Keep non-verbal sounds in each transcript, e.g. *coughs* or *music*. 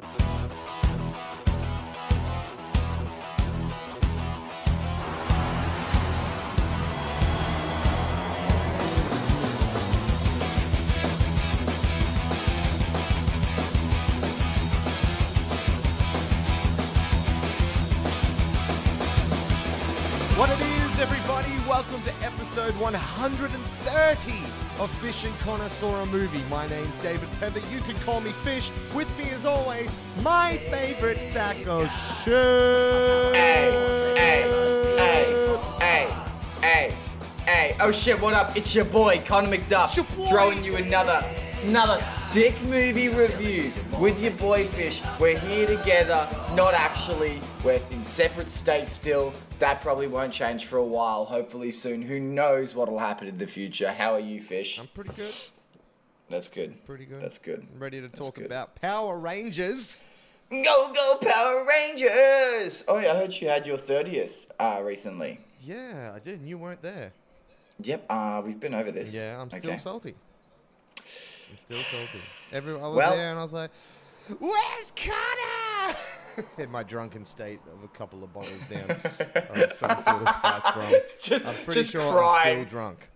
Thank you. Episode 130 of Fish and Connoisseur a Movie. My name's David Feather. You can call me Fish. With me, as always, my favorite sack of shit. Hey, hey, hey, hey, hey, hey. Oh shit, what up? It's your boy, Connor McDuff, your boy. throwing you another, another sick movie review with your boy Fish. We're here together, not actually. We're in separate states still. That probably won't change for a while. Hopefully soon. Who knows what'll happen in the future? How are you, Fish? I'm pretty good. That's good. Pretty good. That's good. I'm ready to talk good. about Power Rangers. Go, go, Power Rangers! Oh yeah, I heard you had your 30th uh, recently. Yeah, I did. and You weren't there. Yep, uh, we've been over this. Yeah, I'm still Okay. salty. I'm still salty. Every, I was Well- there and I was like, "Where's Connor?" *laughs* In my drunken state of a couple of bottles down *laughs* of some sort of spice rum. *laughs* Just- I'm pretty just sure I'm still drunk.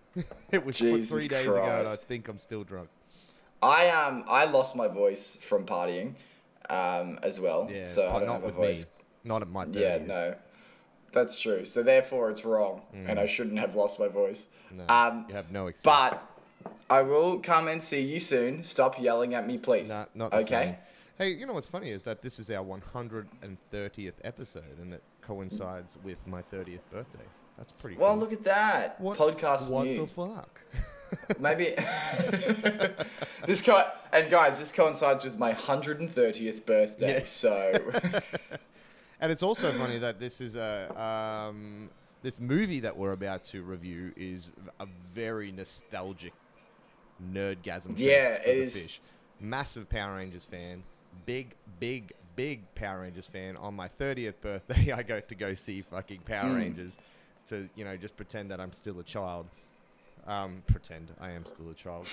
it was Jesus three days ago, and I think I'm still drunk. I um I lost my voice from partying, um as well. Yeah, so I but don't not have a with voice. me. Not at my 30th. Yeah, no, that's true. So therefore, it's wrong, and I shouldn't have lost my voice. Mm. No, Um, you have no excuse. but I will come and see you soon. Stop yelling at me, please. Nah, not okay. Hey, you know what's funny is that this is our 130th episode, and it coincides with my 30th birthday. That's pretty. Well, cool. look at that. What, Podcast What new. the fuck? *laughs* Maybe *laughs* this co- and guys, this coincides with my 130th birthday. Yeah. So *laughs* And it's also funny that this is a um, this movie that we're about to review is a very nostalgic nerdgasm Yeah, for it the is. fish. Massive Power Rangers fan, big, big, big Power Rangers fan. On my thirtieth birthday, *laughs* I go to go see fucking Power Mm. Rangers to you know just pretend that I'm still a child. Um, pretend I am still a child.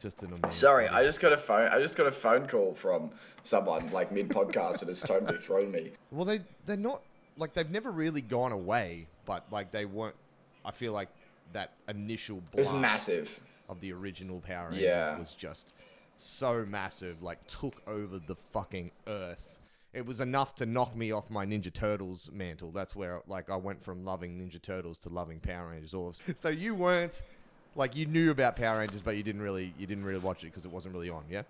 Just in a Sorry. I just got a phone. I just got a phone call from someone like mid podcast, that has *laughs* totally thrown me. Well, they they're not like they've never really gone away, but like they weren't. I feel like that initial It blast was massive. Of the original Power Rangers Yeah. was just so massive, like took over the fucking earth. It was enough to knock me off my Ninja Turtles mantle. That's where like I went from loving Ninja Turtles to loving Power Rangers. All *laughs* of so you weren't like you knew about Power Rangers, but you didn't really you didn't really watch it because it wasn't really on. Yeah.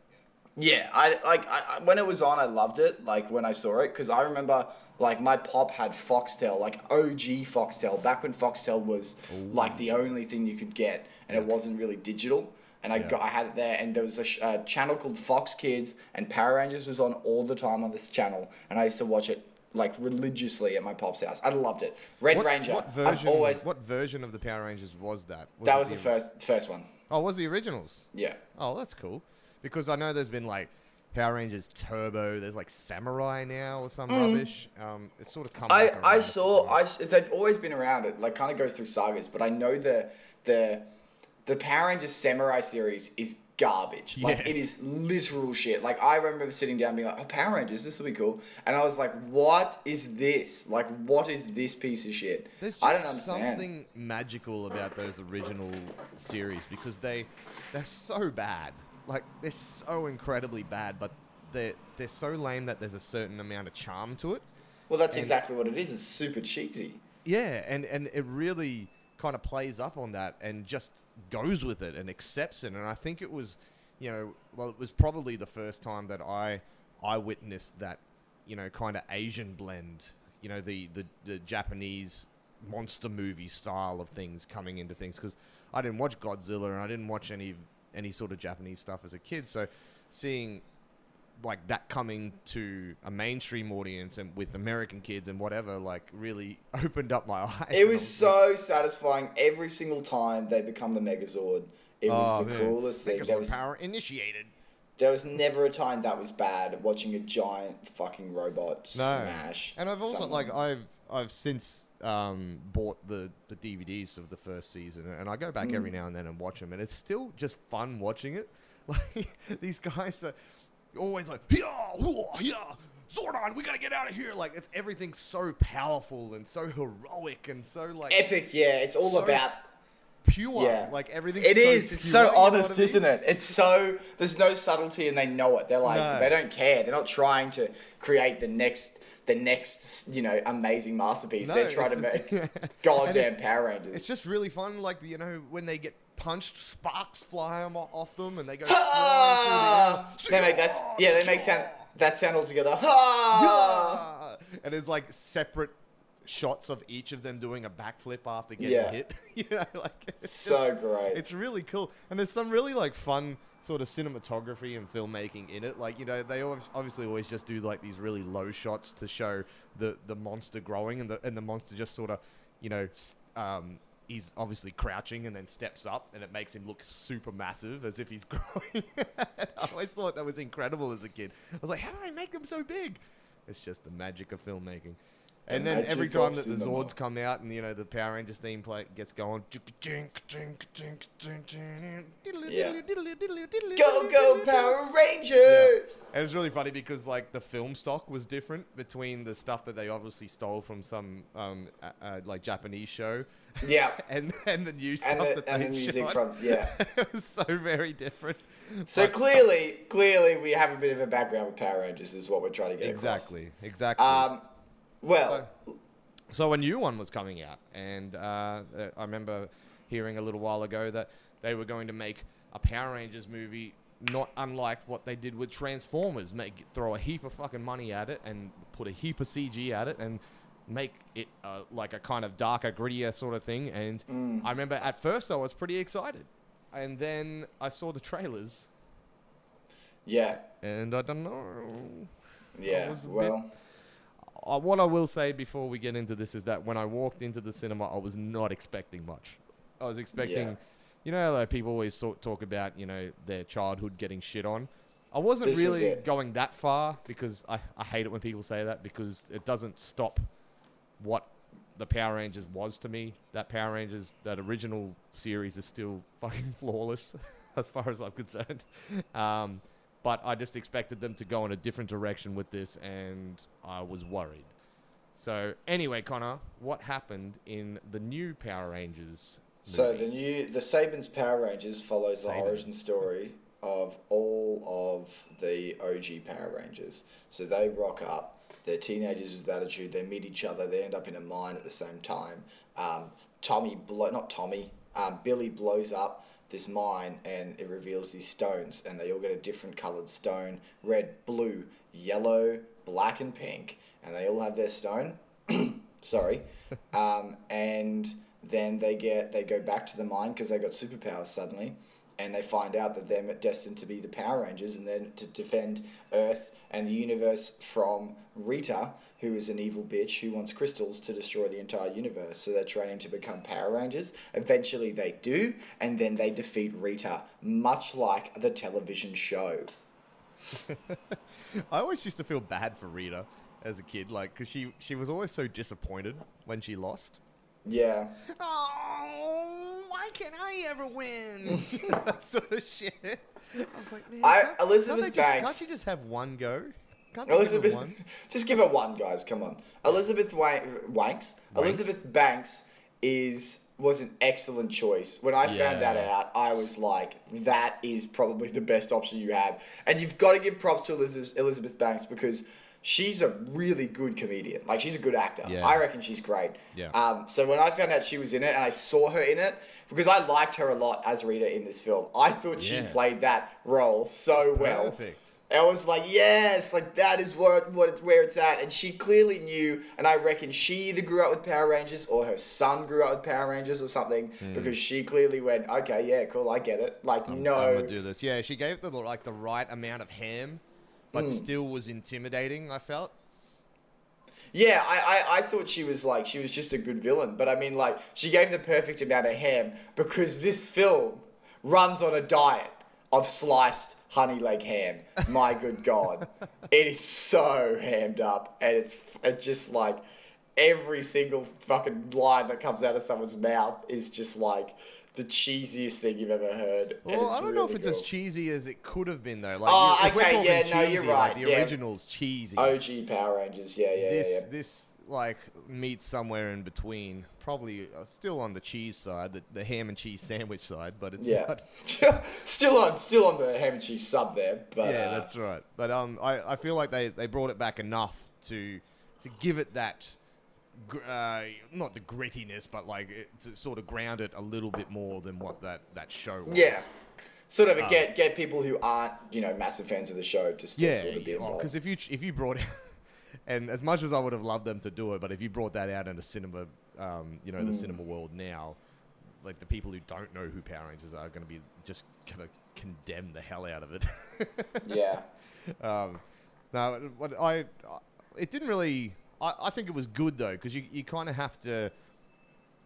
Yeah, I like I, when it was on, I loved it. Like when I saw it, because I remember like my pop had Foxtel, like OG Foxtel, back when Foxtel was like the only thing you could get, and it wasn't really digital. And I Yeah. got I had it there, and there was a sh- uh, channel called Fox Kids, and Power Rangers was on all the time on this channel, and I used to watch it like religiously at my pop's house. I loved it. Red What, Ranger. What I've version? always What version of the Power Rangers was that? that it was the first first one. Oh, was the originals? Yeah. Oh, that's cool. Because I know there's been like Power Rangers Turbo. There's like Samurai now or some rubbish. Um, it's sort of come. Mm. I, I saw I they've always been around it like kind of goes through sagas but I know the the the Power Rangers Samurai series is garbage like Yeah. it is literal shit like I remember sitting down being like oh Power Rangers this will be cool and I was like what is this like what is this piece of shit There's just I don't understand something magical about those original series because they they're so bad. Like they're so incredibly bad, but they're they're so lame that there's a certain amount of charm to it. well that's and- exactly what it is it's super cheesy Yeah, and and it really kind of plays up on that and just goes with it and accepts it. And I think it was, you know, well, it was probably the first time that I I witnessed that, you know, kind of Asian blend. You know, the the, the Japanese monster movie style of things coming into things because I didn't watch Godzilla and I didn't watch any any sort of Japanese stuff as a kid. So seeing like that coming to a mainstream audience and with American kids and whatever, like really *laughs* opened up my *laughs* eyes. it was so satisfying every single time they become the Megazord it was Oh, the man. coolest thing Megazord there was power initiated. There was never a time that was bad watching a giant fucking robot No. smash. And I've also someone. like I've I've since um, bought the the DVDs of the first season, and I go back Mm. every now and then and watch them, and it's still just fun watching it. *laughs* Like these guys are always like, yeah, yeah, Zordon, we gotta get out of here. Like it's everything's so powerful and so heroic and so like Epic, yeah. It's all So about pure. Yeah. Like everything. It is. It's pure, so know what honest, I mean? isn't it? It's so there's no subtlety, and they know it. They're like No. they don't care. They're not trying to create the next the next you know amazing masterpiece. No, They're trying to make *laughs* goddamn Power Rangers. It's just really fun, like you know when they get punched, sparks fly off them, and they go. Ah! through They make that yeah. They make sound that sound all together. Ah! And there's like separate shots of each of them doing a backflip after getting Yeah. hit. *laughs* you know, like it's So just- great. It's really cool, and there's some really like fun sort of cinematography and filmmaking in it. Like you know, they always, obviously always just do like these really low shots to show the the monster growing, and the and the monster just sort of, you know. Um, He's obviously crouching and then steps up, and it makes him look super massive, as if he's *laughs* growing. *laughs* I always thought that was incredible as a kid. I was like, how do they make them so big? It's just the magic of filmmaking. And then every time that the. Zords come out and you know the Power Rangers theme play gets going, Yeah. Go go Power Rangers! And it's really funny because like the film stock was different between the stuff that they obviously stole from some um, uh, uh, like Japanese show, Yeah. *laughs* and and the new stuff And the, that and the music shot. from yeah. *laughs* it was so very different. So clearly, clearly, we have a bit of a background with Power Rangers, is what we're trying to get exactly, exactly. Um, well, So a new one was coming out, and uh, uh, I remember hearing a little while ago that they were going to make a Power Rangers movie, not unlike what they did with Transformers. Make throw a heap of fucking money at it and put a heap of CG at it and make it uh, like a kind of darker, grittier sort of thing. And I remember at first I was pretty excited, and then I saw the trailers, yeah, and I don't know. yeah. a bit- Well, Uh, what I will say before we get into this is that when I walked into the cinema, I was not expecting much. I was expecting, Yeah. you know, like people always sort talk about, you know, their childhood getting shit on. I wasn't This really it. going that far because I, I hate it when people say that because it doesn't stop what the Power Rangers was to me. That Power Rangers, that original series is still *laughs* fucking flawless *laughs* as far as I'm concerned. Um, but I just expected them to go in a different direction with this, and I was worried. So anyway, Connor, what happened in the new Power Rangers? so the new the Saban's Power Rangers follows the origin story of all of the OG Power Rangers. So they rock up. They're teenagers with attitude. They meet each other. They end up in a mine at the same time. Um, Tommy, blow, not Tommy, um, Billy blows up this mine and it reveals these stones and they all get a different colored stone red blue yellow black and pink and they all have their stone *coughs* sorry *laughs* um, and then they get they go back to the mine because they got superpowers suddenly and they find out that they're destined to be the power rangers and then to defend earth and the universe from rita who is an evil bitch who wants crystals to destroy the entire universe. So they're training to become power rangers. Eventually they do and then they defeat rita much like the television show. *laughs* I always used to feel bad for Rita as a kid, like because she she was always so disappointed when she lost. Yeah Oh, why can't I ever win? *laughs* *laughs* that sort of shit. I was like, man, I- Elizabeth they just- Banks- Can't you just have one go? Can't give Elizabeth, one? *laughs* just give her one, guys. Come on, Elizabeth Wa- Wanks. Elizabeth Banks is was an excellent choice. When I found that out, I was like, that is probably the best option you had. And you've got to give props to Elizabeth, Elizabeth Banks because she's a really good comedian. Like she's a good actor. Yeah. I reckon she's great. Yeah. Um, so when I found out she was in it and I saw her in it, because I liked her a lot as Rita in this film, I thought she Yeah. played that role so well. Perfect. I was like, yes, like that is what what it's where it's at. And she clearly knew, and I reckon she either grew up with Power Rangers or her son grew up with Power Rangers or something, Hmm. because she clearly went, okay, yeah, cool, I get it. Like, I'm no, gonna do this. Yeah, she gave the like the right amount of ham, but Mm. still was intimidating. I felt. yeah, I, I I thought she was like she was just a good villain, but I mean, like, she gave the perfect amount of ham because this film runs on a diet of sliced honey leg ham. My good God, *laughs* it is so hammed up, and it's it's just like every single fucking line that comes out of someone's mouth is just like the cheesiest thing you've ever heard. and Well, I don't know if really it's as cheesy as it could have been though. Like, Oh, if we're okay, talking yeah, no, you're like, right, the yeah. original's cheesy. OG Power Rangers, yeah, yeah, this yeah. this like meets somewhere in between. Probably uh, still on the cheese side, the, the ham and cheese sandwich side, but it's Yeah, not. *laughs* *laughs* still on, still on the ham and cheese sub there, but yeah, uh, that's right. But um, I, I feel like they, they brought it back enough to to give it that, uh, not the grittiness, but like it, to sort of ground it a little bit more than what that, that show was. yeah, sort of Uh, get get people who aren't you know massive fans of the show to still Yeah, sort of be involved. because if you if you brought, *laughs* and as much as I would have loved them to do it, but if you brought that out in a cinema, um, you know, Mm. the cinema world now, like the people who don't know who Power Rangers are going to be just going to condemn the hell out of it. *laughs* yeah, um, no, what I, it didn't really. I, I think it was good though because you you kind of have to.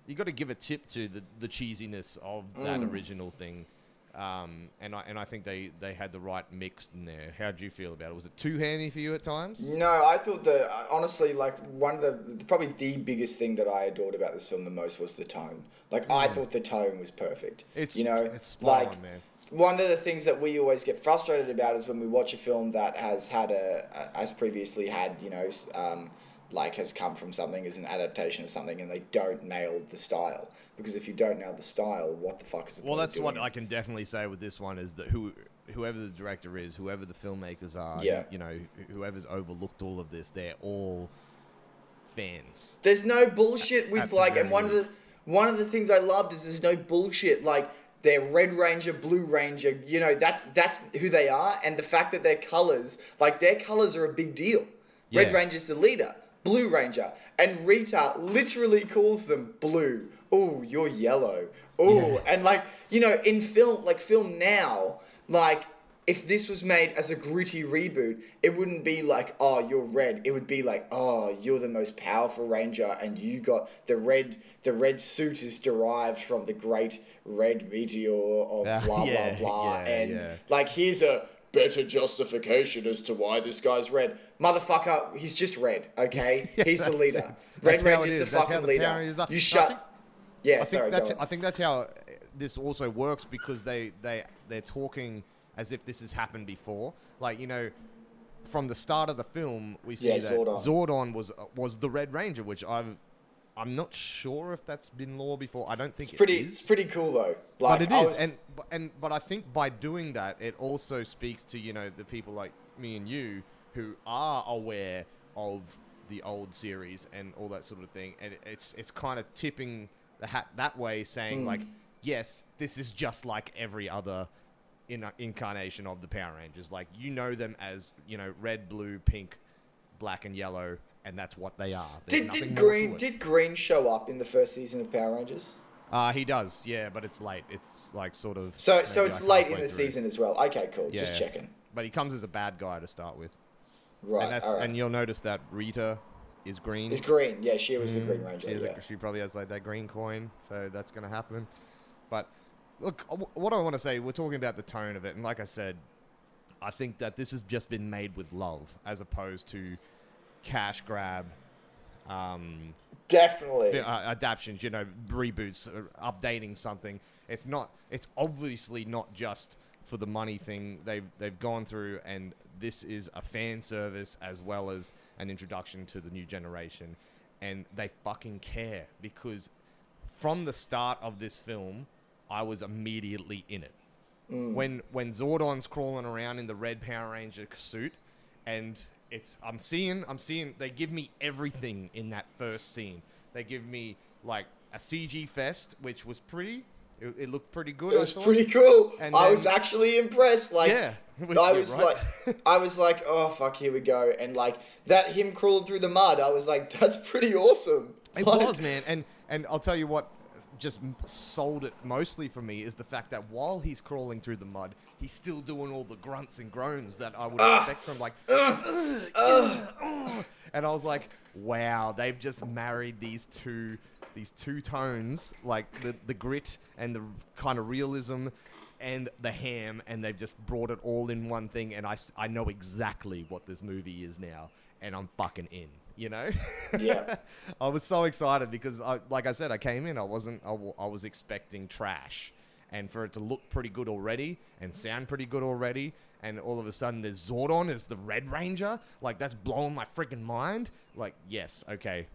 You got to give a tip to the, the cheesiness of that Mm. original thing, um, and I and I think they, they had the right mix in there. How did you feel about it? Was it too handy for you at times? No, I thought the honestly like one of the probably the biggest thing that I adored about this film the most was the tone. Like I thought the tone was perfect. Mm. It's you know it's like on, man. one of the things that we always get frustrated about is when we watch a film that has had a, a has previously had you know um, like has come from something as an adaptation of something and they don't nail the style because if you don't nail the style what the fuck is the Well, that's what I can definitely say with this one is that who whoever the director is, whoever the filmmakers are, Yeah. you know, whoever's overlooked all of this, they're all fans. There's no bullshit with like, and one of the one of the things I loved is there's no bullshit. Like they're Red Ranger, Blue Ranger. You know that's that's who they are, and the fact that their colors, like their colors, are a big deal. Red Ranger's the leader, Blue Ranger, and Rita literally calls them blue. Oh, you're yellow. Oh, Yeah. and like you know, in film, like film now, like if this was made as a gritty reboot, it wouldn't be like, oh, you're red. It would be like, oh, you're the most powerful ranger, and you got the red. The red suit is derived from the great red meteor of *laughs* Ah, blah yeah, blah blah, yeah, and like here's a better justification as to why this guy's red. Motherfucker, he's just red. Okay, *laughs* Yeah, he's the leader. Red That's how it Ranger's the. That's fucking the leader. You No, I shut. think- yeah, I think sorry. that's. I think that's how uh, this also works because they they they're talking as if this has happened before. Like you know, from the start of the film, we see Yeah, that Zordon. Zordon was uh, was the Red Ranger, which I've I'm not sure if that's been lore before. I don't think It's pretty. it is. It's pretty cool though. Like, but it I is, was- and but- and but I think by doing that, it also speaks to you know the people like me and you who are aware of the old series and all that sort of thing, and it's it's kind of tipping the hat that way, saying Hmm. like, yes, this is just like every other in, incarnation of the Power Rangers. Like you know them as you know red, blue, pink, black, and yellow, and that's what they are. There's did did Green did Green show up in the first season of Power Rangers? Uh, he does, yeah, but it's late. It's like sort of. So so it's like late in the season as well. Okay, cool. Just checking. But he comes as a bad guy to start with. Right. and right. and you'll notice that Rita is green. It's Green. Yeah, she was the Green Mm, Ranger. She, yeah. a, she probably has like that green coin, so that's going to happen. But look, what I want to say, we're talking about the tone of it, and like I said, I think that this has just been made with love as opposed to cash grab. Um, Definitely. fi- uh, adaptions, you know, reboots, uh, updating something. It's not. It's obviously not just for the money thing. They've they've gone through, and this is a fan service as well as an introduction to the new generation, and they fucking care because from the start of this film, I was immediately in it. When when Zordon's crawling around in the red Power Ranger suit, and it's I'm seeing I'm seeing they give me everything in that first scene. They give me like a CG fest, which was pretty. It, it looked pretty good. It was pretty cool. And I was actually impressed. Like, Yeah. *laughs* I was right. like, I was like, oh fuck, here we go. And like that, him crawling through the mud. I was like, that's pretty awesome. It *laughs* Like- was, man, and and I'll tell you what, just sold it mostly for me is the fact that while he's crawling through the mud, he's still doing all the grunts and groans that I would expect from like. and I was like, wow, they've just married these two these two tones, like the the grit and the kind of realism. And the ham, and they've just brought it all in one thing, and I, I know exactly what this movie is now, and I'm fucking in. You know? Yeah. *laughs* I was so excited because, I, like I said, I came in. I wasn't. I, w- I was expecting trash, and for it to look pretty good already and sound pretty good already, and all of a sudden there's Zordon as the Red Ranger. Like that's blowing my freaking mind. Like yes, okay,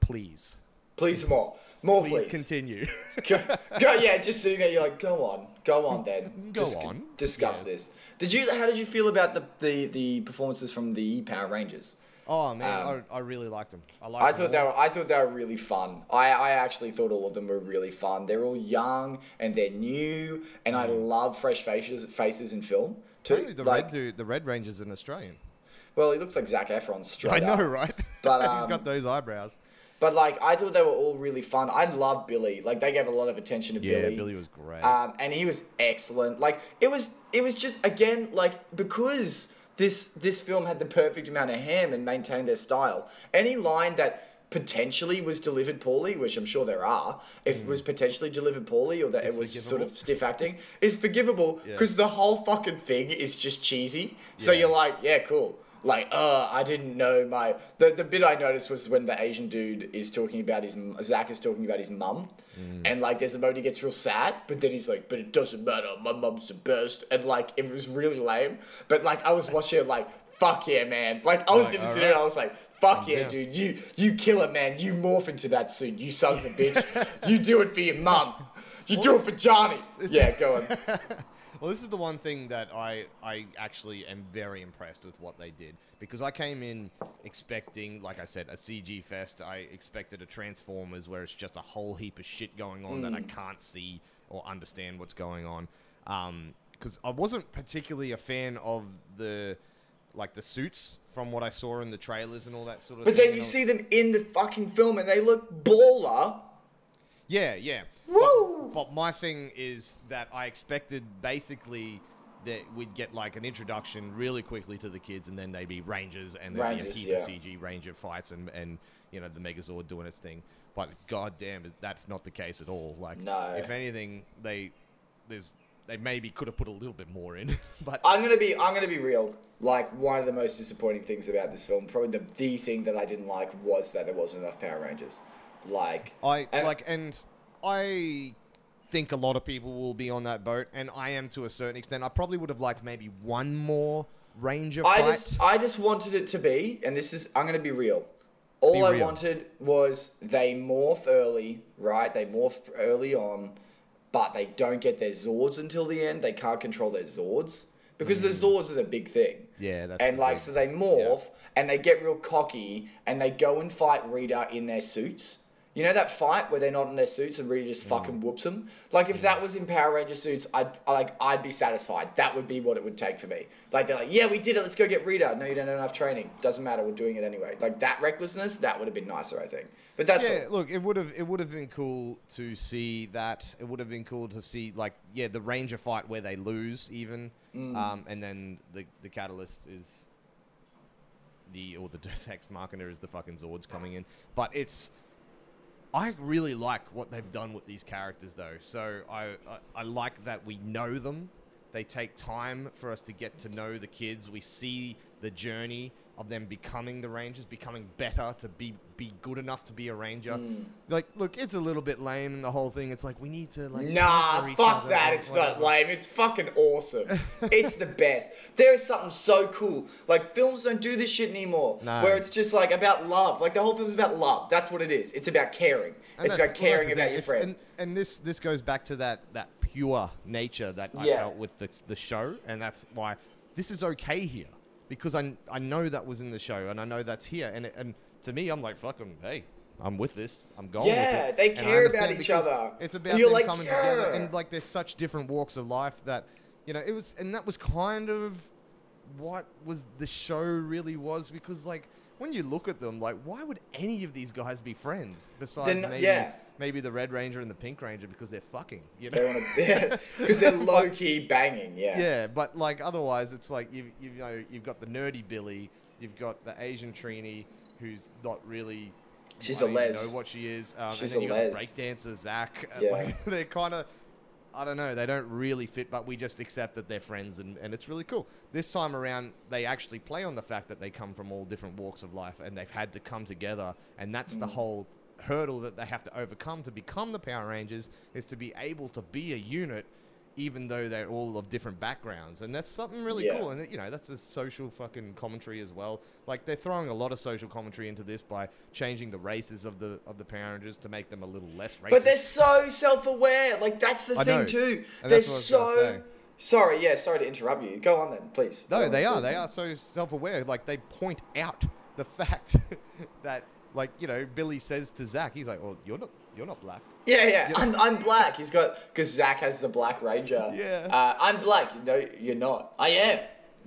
please, Please more, more please, please. continue. *laughs* go, go, yeah, just sitting there, you're like, go on, go on then. Go on. Discuss Yeah. this. Did you? How did you feel about the the, the performances from the Power Rangers? Oh man, Um, I, I really liked them. I liked I thought they were. I thought they were really fun. I, I actually thought all of them were really fun. They're all young and they're new, and I love fresh faces faces in film too. Apparently the like, red dude, the Red Ranger's an Australian. well, he looks like Zac Efron straight I know, up. right? *laughs* But, *laughs* he's got those eyebrows. But like, I thought they were all really fun. I love Billy. Like, they gave a lot of attention to Yeah, Billy. Billy was great. um, and he was excellent. Like it was, it was just again like because this this film had the perfect amount of ham and maintained their style. Any line that potentially was delivered poorly, which I'm sure there are, if it was potentially delivered poorly or that Is it was sort of stiff acting, is forgivable Yeah. because the whole fucking thing is just cheesy. So Yeah. you're like, yeah, cool. Like, uh, I didn't know my. The, the bit I noticed was when the Asian dude is talking about his. Zach is talking about his mum. Mm. And, like, there's a moment he gets real sad, but then he's like, but it doesn't matter. My mum's the best. And, like, it was really lame. But, like, I was watching it, like, fuck yeah, man. Like, I was Like, in the cinema and I was like, fuck yeah, Yeah. dude. You, you kill it, man. You morph into that suit. You son of a bitch. *laughs* you do it for your mum. You do it for Johnny. Yeah, go on. *laughs* Well, this is the one thing that I, I actually am very impressed with what they did because I came in expecting, like I said, a CG fest. I expected a Transformers where it's just a whole heap of shit going on that I mm. can't see or understand what's going on. Um, because I wasn't particularly a fan of the like the suits from what I saw in the trailers and all that sort of. But thing. then you see them in the fucking film and they look baller. Yeah, yeah. Woo! But, my thing is that I expected basically that we'd get like an introduction really quickly to the kids, and then they'd be rangers, and be a heap yeah. CG ranger fights, and and you know the Megazord doing its thing. But goddamn, that's not the case at all. Like, No. if anything, they there's they maybe could have put a little bit more in, *laughs* but I'm gonna be I'm gonna be real. Like one of the most disappointing things about this film, probably the the thing that I didn't like was that there wasn't enough Power Rangers. Like I and- like, and I think a lot of people will be on that boat, and I am to a certain extent. I probably would have liked maybe one more Ranger I fight. just I just wanted it to be, and this is I'm gonna be real. All Be I real. wanted was they morph early, right? They morph early on, but they don't get their Zords until the end. They can't control their Zords because the Zords are the big thing. Mm. Yeah, that's and like so they morph and they get real cocky and they go and fight Rita in their suits. You know that fight where they're not in their suits and Rita Mm. just fucking whoops them. Like if that was in Power Ranger suits, I'd like I'd be satisfied. That would be what it would take for me. Like they're like, yeah, we did it. Let's go get Rita. No, you don't have enough training. Doesn't matter. We're doing it anyway. Like that recklessness, that would have been nicer, I think. But that's yeah, all. look, it would have it would have been cool to see that. It would have been cool to see like yeah, the Ranger fight where they lose even, Mm. um, and then the the catalyst is the or the *laughs* Deus Ex Machina is the fucking Zords coming in. But it's I really like what they've done with these characters though. So I, I I like that we know them. They take time for us to get to know the kids. We see the journey of them becoming the Rangers, becoming better to be be good enough to be a Ranger. Mm. Like, look, it's a little bit lame in the whole thing. It's like we need to like Nah, fuck that. It's whatever. not lame. It's fucking awesome. *laughs* it's the best. There is something so cool. Like, films don't do this shit anymore. No. Where it's just like about love. Like, the whole film's about love. That's what it is. It's about caring. And it's about caring the about thing. your It's- friends. And, and this this goes back to that that pure nature that I Yeah. felt with the the show, and that's why this is okay here because I I know that was in the show, and I know that's here, and and to me, I'm like fucking hey. I'm with this. I'm going Yeah, with it. they care about each other. It's about you're them like, coming together, and like there's such different walks of life that you know it was, and that was kind of what was the show really was because like when you look at them, like why would any of these guys be friends besides not- maybe yeah. Maybe the Red Ranger and the Pink Ranger because they're fucking, you They know. want *laughs* to, yeah, because they're *laughs* low key banging. Yeah. yeah, but like otherwise, it's like you you know you've got the nerdy Billy, you've got the Asian Trini who's not really. She's I a les. know what she is. Um, She's and then a you got les. the breakdancer Zach. Yeah. Like, *laughs* they're kind of. I don't know, they don't really fit, but we just accept that they're friends and, and it's really cool. This time around, they actually play on the fact that they come from all different walks of life and they've had to come together, and that's the whole hurdle that they have to overcome to become the Power Rangers is to be able to be a unit even though they're all of different backgrounds and that's something really Yeah. cool and you know that's a social fucking commentary as well like they're throwing a lot of social commentary into this by changing the races of the of the Power Rangers to make them a little less racist But they're so self-aware. Like that's the I thing know. too. And they're that's what I was so. Sorry, yeah, sorry to interrupt you. Go on then, please. No, they are. They are so self-aware. Like they point out the *laughs* fact that, like you know, Billy says to Zach, he's like, "Well, you're not, you're not black." Yeah, yeah. Yeah. I'm, I'm black. He's got because Zach has the Black Ranger. Yeah. Uh, I'm black. No, you're not. I am.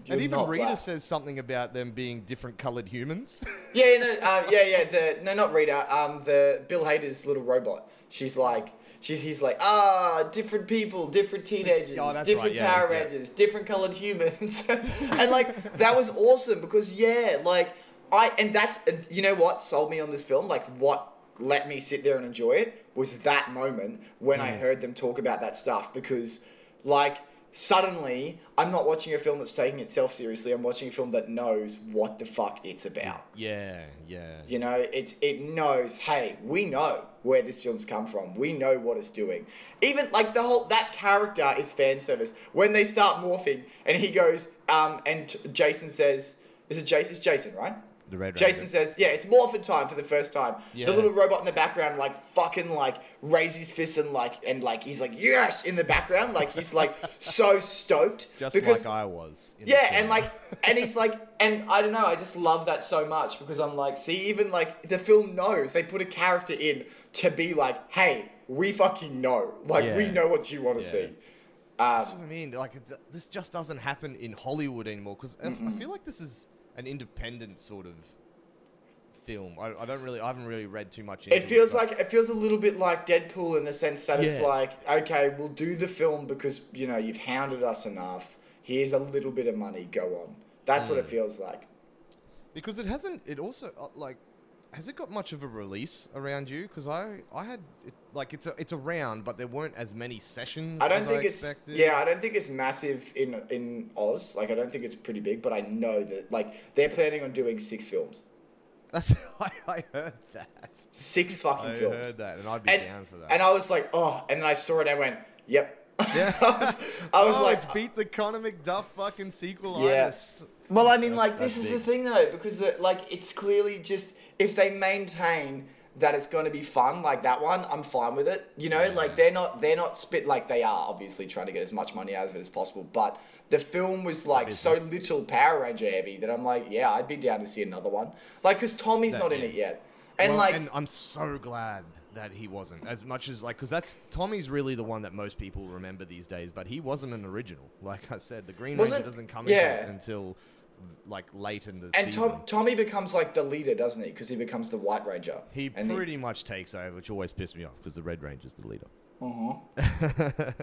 You're and even Rita black. says something about them being different colored humans. *laughs* Yeah, no, uh, yeah, yeah. The no, not Rita. Um, the Bill Hader's little robot. She's like, she's he's like, ah, different people, different teenagers, Oh, different right, yeah, Power yeah. Rangers, different colored humans, *laughs* and like that was awesome because yeah, like I and that's you know what sold me on this film. Like what let me sit there and enjoy it was that moment when I heard them talk about that stuff because like suddenly I'm not watching a film that's taking itself seriously. I'm watching a film that knows what the fuck it's about. yeah, yeah. You know, it's it knows. Hey, we know where this film's come from. We know what it's doing. Even like the whole that character is fan service. When they start morphing, and he goes, um, and Jason says, "Is it Jason? It's Jason, right?" The Red Jason Ranger. says, "Yeah, it's morphin time for the first time." Yeah. The little robot in the background, like fucking, like raises his fist and like and like he's like yes in the background, like he's like *laughs* so stoked Just because like I was. in yeah, and like, *laughs* and he's like, and I don't know, I just love that so much because I'm like, see, even like the film knows they put a character in to be like, hey, we fucking know, like we know what you want to Yeah. see. Um, That's what I mean. Like, it's, this just doesn't happen in Hollywood anymore because I feel like this is an independent sort of film. I, I don't really, I haven't really read too much. Into It feels but- like it feels a little bit like Deadpool in the sense that it's like, okay, we'll do the film because you know you've hounded us enough. Here's a little bit of money. Go on. That's what it feels like. because it hasn't. It also uh, like. Has it got much of a release around you? Because I, I had it, like it's a, it's around, but there weren't as many sessions. I don't as think I it's expected. yeah. I don't think it's massive in in Oz. Like I don't think it's pretty big, but I know that like they're planning on doing six films, That's *laughs* I, I heard that. six *laughs* fucking I films. heard that, and I'd be and down for that. and I was like, oh, and then I saw it and I went, yep. Yeah. *laughs* I was, I was oh, like, it's beat the Conor McDuff fucking sequel. Yeah. artist. Well, I mean, That's- like this that's is the thing though, because uh, like it's clearly just if they maintain that it's going to be fun like that one, I'm fine with it. You know, like they're not they're not spit like they are obviously trying to get as much money out of it as possible. But the film was like so little Power Ranger heavy that I'm like, yeah, I'd be down to see another one. Like, cause Tommy's That- not in it yet, and Well, like and I'm so glad that he wasn't as much as like because that's Tommy's really the one that most people remember these days, but he wasn't an original. Like I said, the Green Wasn't- Ranger doesn't come yeah. until like late in the and season. Tom, Tommy becomes like the leader, doesn't he? Because he becomes the White Ranger. he and pretty much takes over, which always pissed me off because the Red Ranger's the leader. *laughs* I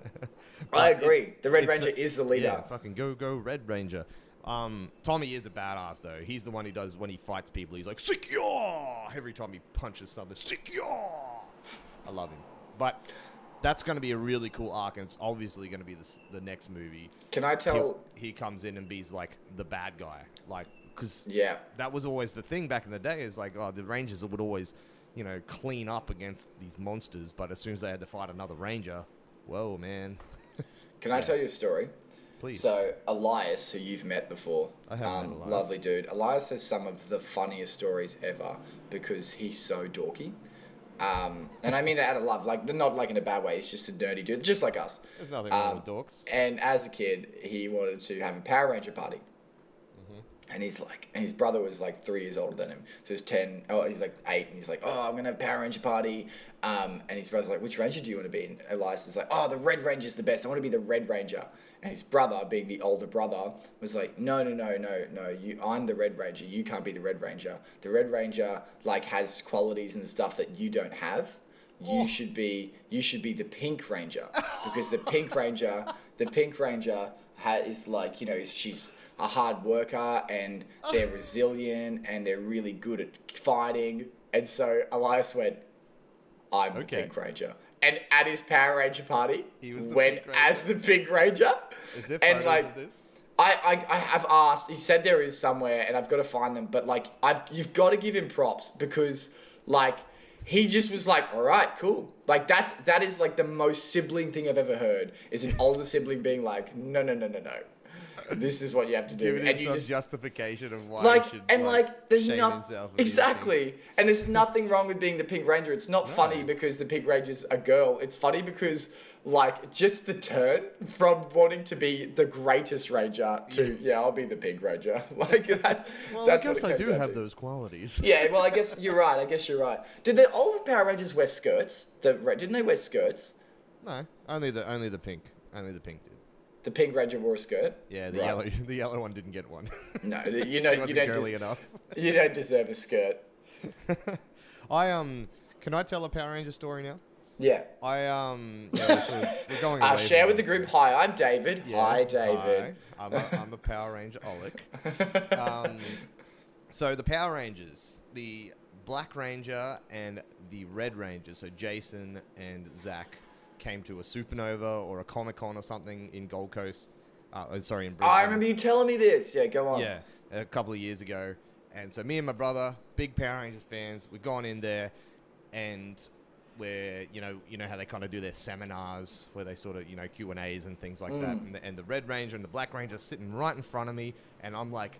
But it- agree. the Red Ranger a- is the leader. Yeah, fucking go go Red Ranger. Um, Tommy is a badass though. He's the one who does when he fights people. He's like secure every time he punches something. Secure. I love him. But that's going to be a really cool arc, and it's obviously going to be this, the next movie. Can I tell? He'll- he comes in and be's like the bad guy, like because Yeah. that was always the thing back in the day. Is like oh, the Rangers would always, you know, clean up against these monsters, but as soon as they had to fight another Ranger, whoa, man, *laughs* Can I tell you a story? please. So Elias, who you've met before, I have um, met Elias. lovely dude. Elias has some of the funniest stories ever because he's so dorky. Um, and I mean that out of love, like they're not like in a bad way. He's just a nerdy dude, just like us. There's nothing wrong Um, with dorks. And as a kid, he wanted to have a Power Ranger party. Mm-hmm. And he's like, and his brother was like three years older than him. So he's 10, oh, he's like eight. And he's like, oh, I'm going to have a Power Ranger party. Um, and his brother's like, which Ranger do you want to be? And Elias is like, oh, the Red Ranger's the best. I want to be the Red Ranger. And his brother, being the older brother, was like, no, no, no, no, no. You, I'm the Red Ranger. You can't be the Red Ranger. The Red Ranger like has qualities and stuff that you don't have. You oh. should be you should be the Pink Ranger because the Pink *laughs* Ranger the Pink Ranger ha- is like you know she's a hard worker and oh. they're resilient and they're really good at fighting and so Elias went I'm the Okay. Pink Ranger and at his Power Ranger party He was Pink as the Pink Ranger. Is there and photos like of this? I, I I have asked. He said there is somewhere, and I've got to find them. But like, I've you've got to give him props because like he just was like, all right, cool. Like that's that is like the most sibling thing I've ever heard. Is an older sibling being like, no, no, no, no, no. This is what you have to do, Giving and you just justification of why like should and like, there's shame no himself and be the Pink. exactly and there's nothing wrong with being the pink ranger. It's not funny because the pink ranger's a girl. It's funny because like just the turn from wanting to be the greatest ranger to yeah. i'll be the pink ranger. *laughs* Like that's Well, that's I guess I do have to. those qualities. yeah well i guess *laughs* you're right. I guess you're right. Did the all of power rangers wear skirts? The didn't they wear skirts? No, only the only the pink, only the pink did. The pink ranger wore a skirt Yeah, the Right. yellow *laughs* the yellow one didn't get one. no *laughs* you know you don't des- enough. *laughs* you don't deserve a skirt I um, can I tell a Power Ranger story now? yeah I um, yeah, we're, we're going. uh, share with the group hi i'm david Yeah, hi david hi. I'm, a, I'm a Power Ranger Oleg. Um, so the Power Rangers, the Black Ranger and the Red Ranger, so Jason and Zach, came to a Supanova or a Comic Con or something in Gold Coast. Uh, uh, sorry, in Brisbane. I remember you telling me this. Yeah, go on. Yeah, a couple of years ago. And so me and my brother, big Power Rangers fans, we've gone in there and we're, you know, you know how they kind of do their seminars where they sort of, you know, Q and A's and things like that. Mm. And the, and the Red Ranger and the Black Ranger sitting right in front of me, and I'm like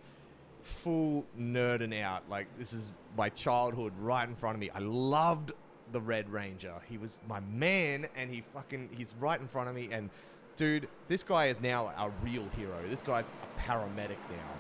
full nerding out. Like this is my childhood right in front of me. I loved the Red Ranger. He was my man, and he fucking he's right in front of me. And dude, this guy is now a real hero. This guy's a paramedic now.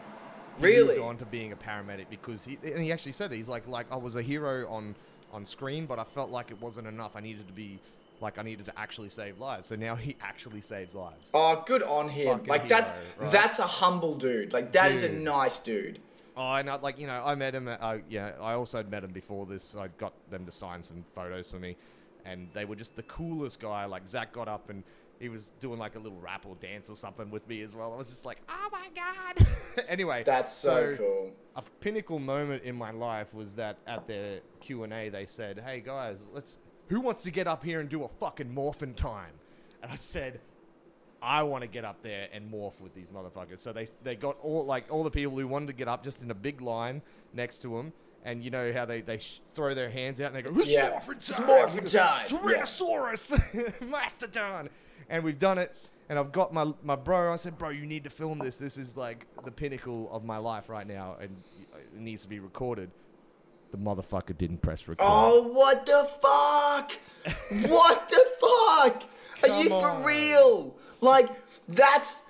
He Really? moved on to being a paramedic because he and he actually said that he's like like I was a hero on on screen, but I felt like it wasn't enough. I needed to be like I needed to actually save lives. So now he actually saves lives. Oh, good on him. Fucking like that's right? that's a humble dude. Like that is a nice dude. Oh, I know, like you know, I met him. At, uh, yeah, I also had met him before this. I got them to sign some photos for me, and they were just the coolest guy. Like Zach got up and he was doing like a little rap or dance or something with me as well. I was just like, oh my god. *laughs* anyway, That's so, cool. a pinnacle moment in my life was that at their Q and A they said, "Hey guys, let's who wants to get up here and do a fucking morphin time?" And I said, "I want to get up there and morph with these motherfuckers." So they they got all like all the people who wanted to get up just in a big line next to them. And you know how they, they sh- throw their hands out and they go, "It's Yeah. morphin It's time! morphin' time!" Tyrannosaurus, *laughs* Mastodon!" And we've done it. And I've got my my bro. I said, "Bro, you need to film this. This is like the pinnacle of my life right now, and it needs to be recorded." The motherfucker didn't press record. Oh, what the fuck? *laughs* what the fuck? Are you for on. real? Like that's.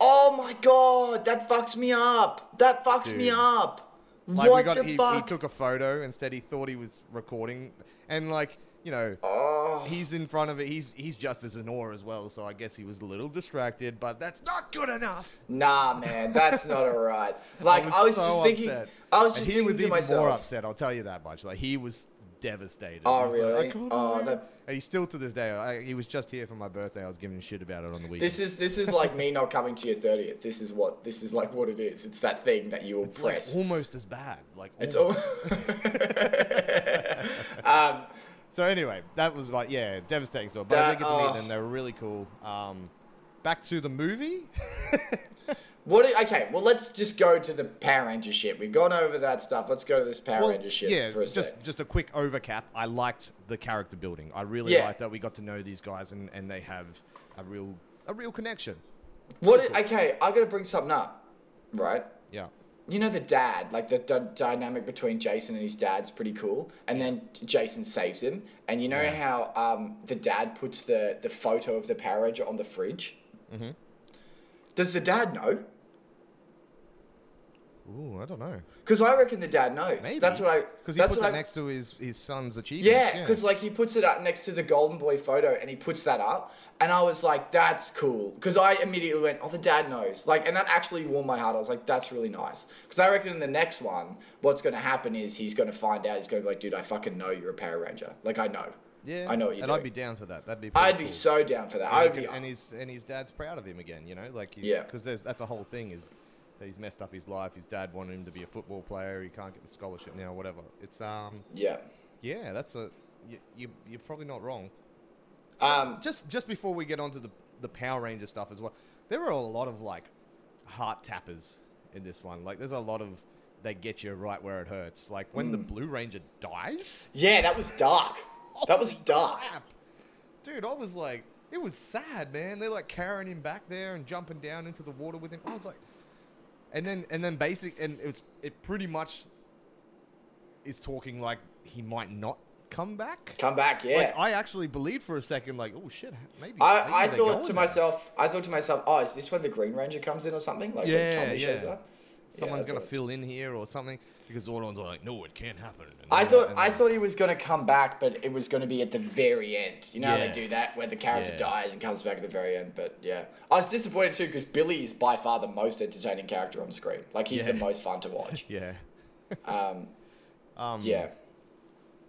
Oh my god, that fucks me up. That fucks me up. Like what we got, the he, he took a photo. Instead, he thought he was recording, and like you know, oh. he's in front of it. He's he's just as an awe as well. So I guess he was a little distracted, but that's not good enough. Nah, man, that's not alright. *laughs* Like I was, so just thinking, upset. I was And just he thinking was to even myself. more upset. I'll tell you that much. Like he was devastated. Oh, was like, really? I Oh, that- And he's still to this day. I, he was just here for my birthday. I was giving shit about it on the weekend. This is this is like me not coming to your thirtieth. This is what this is like. What it is. It's that thing that you it's like almost as bad. Like it's almost. all. *laughs* *laughs* um, So anyway, that was like yeah, devastating story. But I That- did get to meet oh. them. They were really cool. Um, back to the movie. *laughs* what? i- Okay, well let's just go to the Power Ranger shit. We've gone over that stuff. Let's go to this Power Well, Ranger shit yeah, for a just sec. just a quick overcap. I liked the character building. I really Yeah. liked that we got to know these guys and, and they have a real a real connection. What? i- Okay, I gotta bring something up. Right. Yeah. You know the dad, like the d- dynamic between Jason and his dad's pretty cool. And then Jason saves him, and you know Yeah. how um, the dad puts the the photo of the Power Ranger on the fridge. Mm-hmm. Does the dad know? Ooh, I don't know. Because I reckon the dad knows. Maybe. That's what I. Because he puts it I, next to his, his son's achievements. Yeah, because like he puts it up next to the Golden Boy photo, and he puts that up, and I was like, "That's cool." Because I immediately went, "Oh, the dad knows." Like, and that actually warmed my heart. I was like, "That's really nice." Because I reckon in the next one, what's going to happen is he's going to find out. He's going to be like, "Dude, I fucking know you're a Power Ranger. Like, I know." yeah, I know what you're and doing. I'd be down for that. That'd be. I'd be so down for that. And, I'd be. and his and his dad's proud of him again. You know, like Yeah. Because there's that's a whole thing is he's messed up his life. His dad wanted him to be a football player. He can't get the scholarship now. Whatever. It's um yeah. yeah. That's a you, you you're probably not wrong. Um, just just before we get onto the the Power Ranger stuff as well, there were a lot of like heart tappers in this one. Like, there's a lot of they get you right where it hurts. Like when the Blue Ranger dies. yeah, that was dark. That was dark. crap. Dude, I was like, it was sad, man. They're like carrying him back there and jumping down into the water with him. I was like, and then and then basic and it's it pretty much is talking like he might not come back. Come back, yeah. Like I actually believed for a second, like, oh shit, maybe. maybe I, I thought to there. myself, I thought to myself, oh, is this when the Green Ranger comes in or something? Like when Yeah, shows yeah. up? Someone's that's gonna fill in here or something because Zordon's like, no, it can't happen. And I then- thought and I then- thought he was gonna come back, but it was gonna be at the very end. You know how Yeah. they do that where the character Yeah. dies and comes back at the very end. But yeah, I was disappointed too because Billy is by far the most entertaining character on screen. Like he's the Yeah. most fun to watch. *laughs* yeah. Um, *laughs* Um, yeah,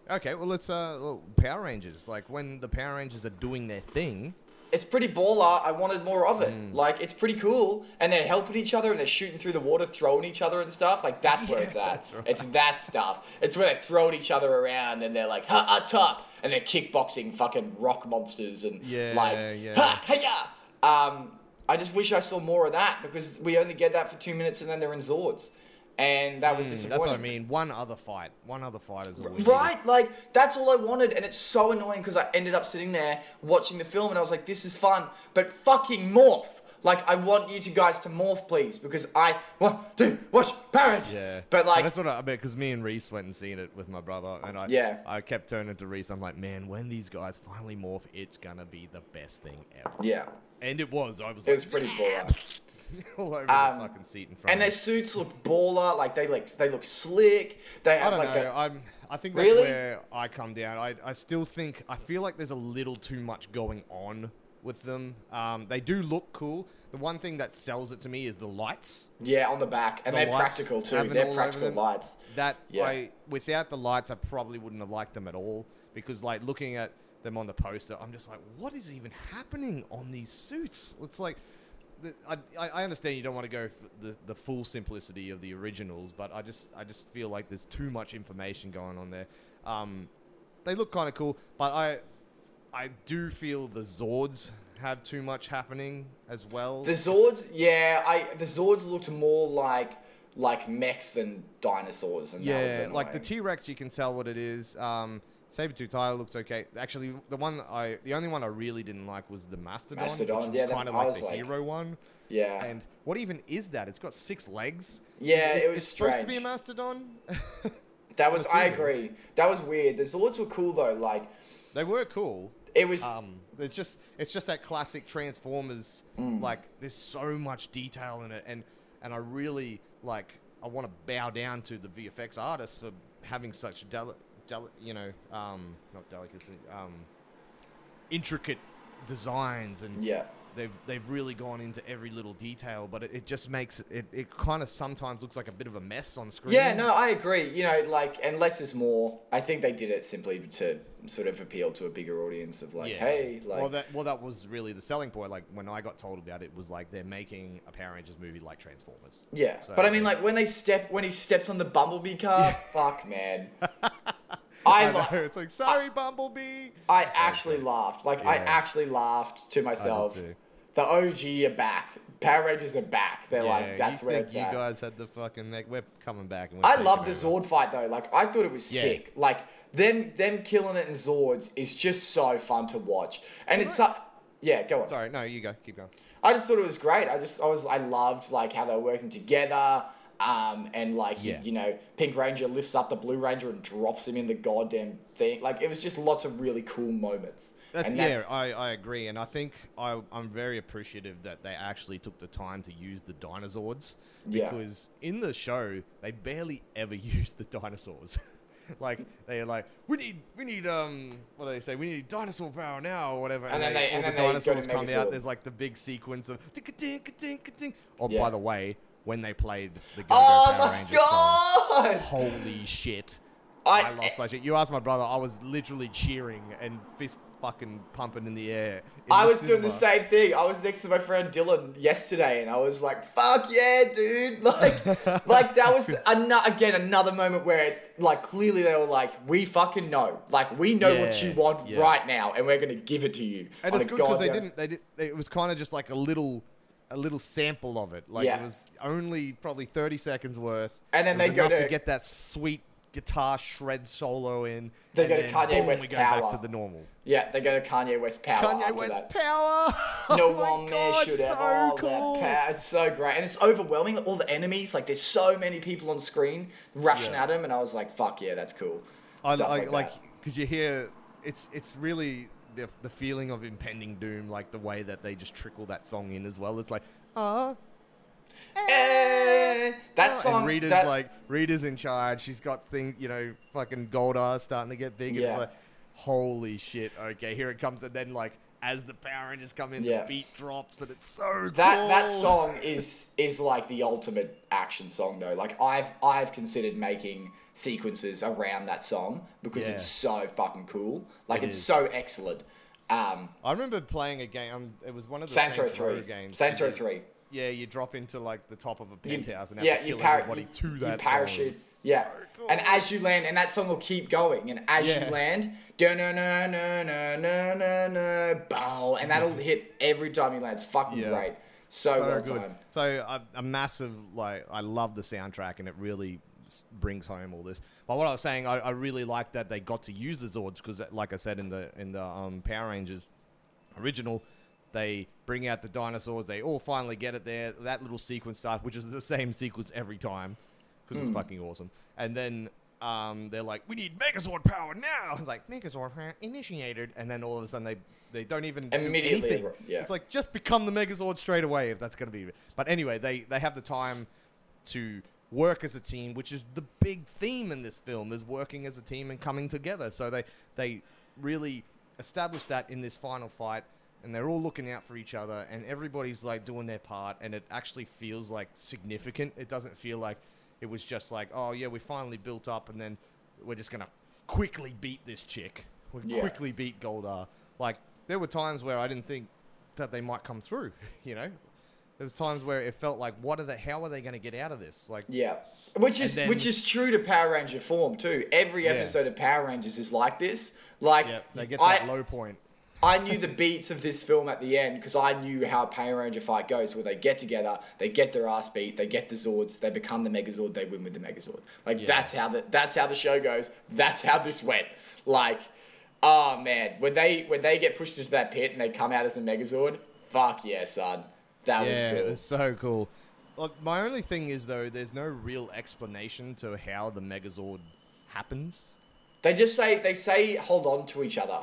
Okay, well, let's uh, well, Power Rangers. Like when the Power Rangers are doing their thing. It's pretty baller. I wanted more of it. Mm. Like it's pretty cool, and they're helping each other and they're shooting through the water, throwing each other and stuff. Like that's where *laughs* Yeah, it's at. that's right. It's that stuff. It's where they're throwing each other around and they're like ha ha top, and they're kickboxing fucking rock monsters and Yeah, like yeah. ha ha Um, I just wish I saw more of that because we only get that for two minutes and then they're in Zords, and that was Mm, disappointing. that's what I mean. One other fight. One other fight is all we need. Right, like that's all I wanted, and it's so annoying because I ended up sitting there watching the film, and I was like, "This is fun," but fucking morph. Like I want you two guys to morph, please, because I want to watch parents. Yeah, but like, that's what I, I mean. Because me and Reese went and seen it with my brother, and I Yeah. I kept turning to Reese. I'm like, man, when these guys finally morph, it's gonna be the best thing ever. yeah, And it was. I was. it like, was pretty baller. *laughs* all over Um, the fucking seat in front. And their suits look baller, like they like they look slick. They I don't like know. a, I'm. I think that's Really? where I come down. I, I still think I feel like there's a little too much going on with them. Um, they do look cool. The one thing that sells it to me is the lights. yeah on the back, and The they're practical too. They're practical lights. That Yeah. I without the lights, I probably wouldn't have liked them at all. Because like looking at them on the poster, I'm just like, what is even happening on these suits? It's like. I, I understand you don't want to go for the, the full simplicity of the originals, but I just I just feel like there's too much information going on there. Um, they look kind of cool, but I I do feel the Zords have too much happening as well. The Zords, yeah, I the Zords looked more like like mechs than dinosaurs, and Yeah, like the. T Rex, you can tell what it is. Um, Saber-tooth tiger looks okay. Actually, the one I, the only one I really didn't like was the Mastodon. Mastodon, yeah, kind of like the like- hero one. yeah. And what even is that? It's got six legs. Yeah, Is- it was it's supposed to be a mastodon. *laughs* That was, *laughs* I agree. That was weird. The Zords were cool though. Like they were cool. it was. Um, it's just it's just that classic Transformers. Mm. Like there's so much detail in it, and and I really like I want to bow down to the VFX artists for having such deli- deli- you know, um, not delicacy, um, intricate designs, and yeah. they've they've really gone into every little detail. But it, it just makes it it kind of sometimes looks like a bit of a mess on screen. Yeah, no, I agree. You know, like, and less is more. I think they did it simply to sort of appeal to a bigger audience of like, Yeah. hey, like, well, that well, that was really the selling point. Like when I got told about it, was like they're making a Power Rangers movie like Transformers. yeah. So, but I mean, like, when they step, when he steps on the Bumblebee car, *laughs* fuck, man. *laughs* I I, know. la- It's like sorry, Bumblebee. I actually laughed. Like, I actually laughed to myself. too. The OG are back. Power Rangers are back. They're Yeah, like, that's you where think it's you at. guys had the fucking neck. We're coming back. And we're I love the over. Zord fight though. Like I thought it was Yeah. sick. Like them them killing it in Zords is just so fun to watch. And it's so, yeah, go on. Sorry, no, you go. Keep going. I just thought it was great. I just I was I loved like how they were working together. Um, and like you- Yeah. you know, Pink Ranger lifts up the Blue Ranger and drops him in the goddamn thing. Like it was just lots of really cool moments. That's, and yeah, I, I agree, and I think I, I'm very appreciative that they actually took the time to use the dinosaurs Yeah. because in the show they barely ever *laughs* use the dinosaurs. *laughs* like they're like, we need, we need, um, what do they say? We need dinosaur power now or whatever. And then they- all and the then they dinosaurs come out. There's like the big sequence of tick-a-tick-a-tick-a-tick. Oh, Yeah. by the way, when they played the Go Go Oh Power my Rangers song, holy shit. I- I lost my shit. You asked my brother, I was literally cheering and fist fucking pumping in the air. in I the was doing the same thing. I was next to my friend Dylan yesterday, and I was like, "Fuck yeah, dude!" *laughs* Like, like that was *laughs* ano- again another moment where, like, clearly they were like, "We fucking know. Like, we know what you want yeah. right now, and we're gonna give it to you." And it's good because they didn't. They did. It was kind of just like a little, a little sample of it. Like Yeah. it was only probably thirty seconds worth. And then they go to- to get that sweet guitar shred solo in. They go to Kanye boom, West we go Power. back to the normal. Yeah, they go to Kanye West Power. Kanye West that. Power. *laughs* No Oh my one God, should have so all oh, cool. that power. It's so great, and it's overwhelming. All the enemies, like there's so many people on screen rushing Yeah. at him, and I was like, "Fuck yeah, that's cool." I Stuff like like, like because you hear it's it's really the the feeling of impending doom, like the way that they just trickle that song in as well. It's like ah. Eh, that Oh, song. and Rita's that, like Rita's in charge. She's got things, you know, fucking Goldar starting to get big. Yeah. It's like, holy shit. Okay, here it comes, and then like as the Power Rangers come in, Yeah. the beat drops, and it's so that that song is is like the ultimate action song though. Like I've I've considered making sequences around that song because Yeah. it's so fucking cool. Like It it's is. so excellent. Um, I remember playing a game. Um, it was one of the Saints Row three games. Saints Row You- three. Yeah, you drop into like the top of a You- penthouse and have yeah, you, par- everybody to you that parachute. Song. Yeah, so and as you land, and that song will keep going, and as Yeah. you land, na na na na na na na, bow, and that'll *laughs* hit every time you land. It's fucking Yeah. great. So, well good. So a, a massive like I love the soundtrack and it really brings home all this. But what I was saying, I, I really like that they got to use the Zords because, like I said in the in the um, Power Rangers original, they bring out the dinosaurs. They all finally get it there. That little sequence starts, which is the same sequence every time because Hmm. it's fucking awesome. And then. Um, they're like, we need Megazord power now. *laughs* It's like Megazord power initiated, and then all of a sudden they they don't even do Immediately, anything. yeah. It's like just become the Megazord straight away if that's going to be. But anyway, they they have the time to work as a team, which is the big theme in this film is working as a team and coming together. So they they really establish that in this final fight and they're all looking out for each other and everybody's like doing their part and it actually feels like significant. It doesn't feel like it was just like, oh yeah, we finally built up and then we're just going to quickly beat this chick. We Yeah. quickly beat Goldar. Like there were times where I didn't think that they might come through, *laughs* you know? There was times where it felt like, what are the, How are they going to get out of this? Like, Yeah. Which is then- which is true to Power Ranger form too. Every Yeah. episode of Power Rangers is like this. Like yeah, they get I, that low point. I knew the beats of this film at the end because I knew how a Power Ranger fight goes, where they get together, they get their ass beat, they get the Zords, they become the Megazord, they win with the Megazord. Like Yeah. that's how the that's how the show goes. That's how this went. Like, oh man, when they when they get pushed into that pit and they come out as a Megazord, fuck yeah, son, that was yeah, cool. it was so cool. Look, my only thing is though, there's no real explanation to how the Megazord happens. They just say they say hold on to each other,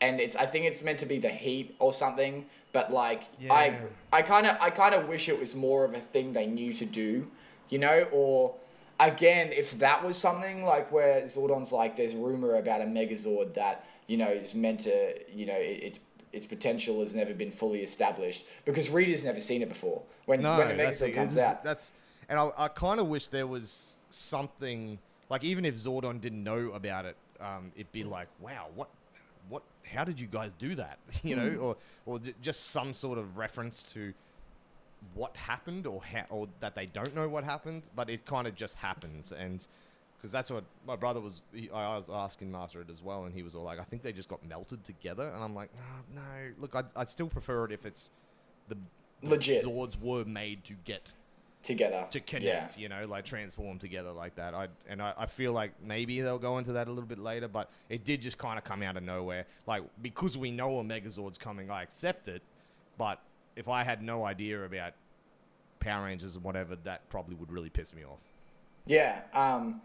and it's I think it's meant to be the heat or something. But like I I kind of I kind of wish it was more of a thing they knew to do, you know. Or again, if that was something like where Zordon's like, there's rumor about a Megazord that you know is meant to you know it, its its potential has never been fully established because Rita's never seen it before. When No, when the Megazord comes out, That's and I, I kind of wish there was something like even if Zordon didn't know about it, um, it'd be like, wow, what, what, how did you guys do that? *laughs* you know, Hmm. or or just some sort of reference to what happened or how or that they don't know what happened, but it kind of just happens and. Because that's what my brother was. He, I was asking after it as well, and he was all like, "I think they just got melted together." And I'm like, "No, no. Look, I'd, I'd still prefer it if it's the the Legit. Zords were made to get together to Yeah. connect, you know, like transform together like that. I and I, I feel like maybe they'll go into that a little bit later, but it did just kind of come out of nowhere. Like because we know a Megazord's coming, I accept it. But if I had no idea about Power Rangers and whatever, that probably would really piss me off. Yeah, um,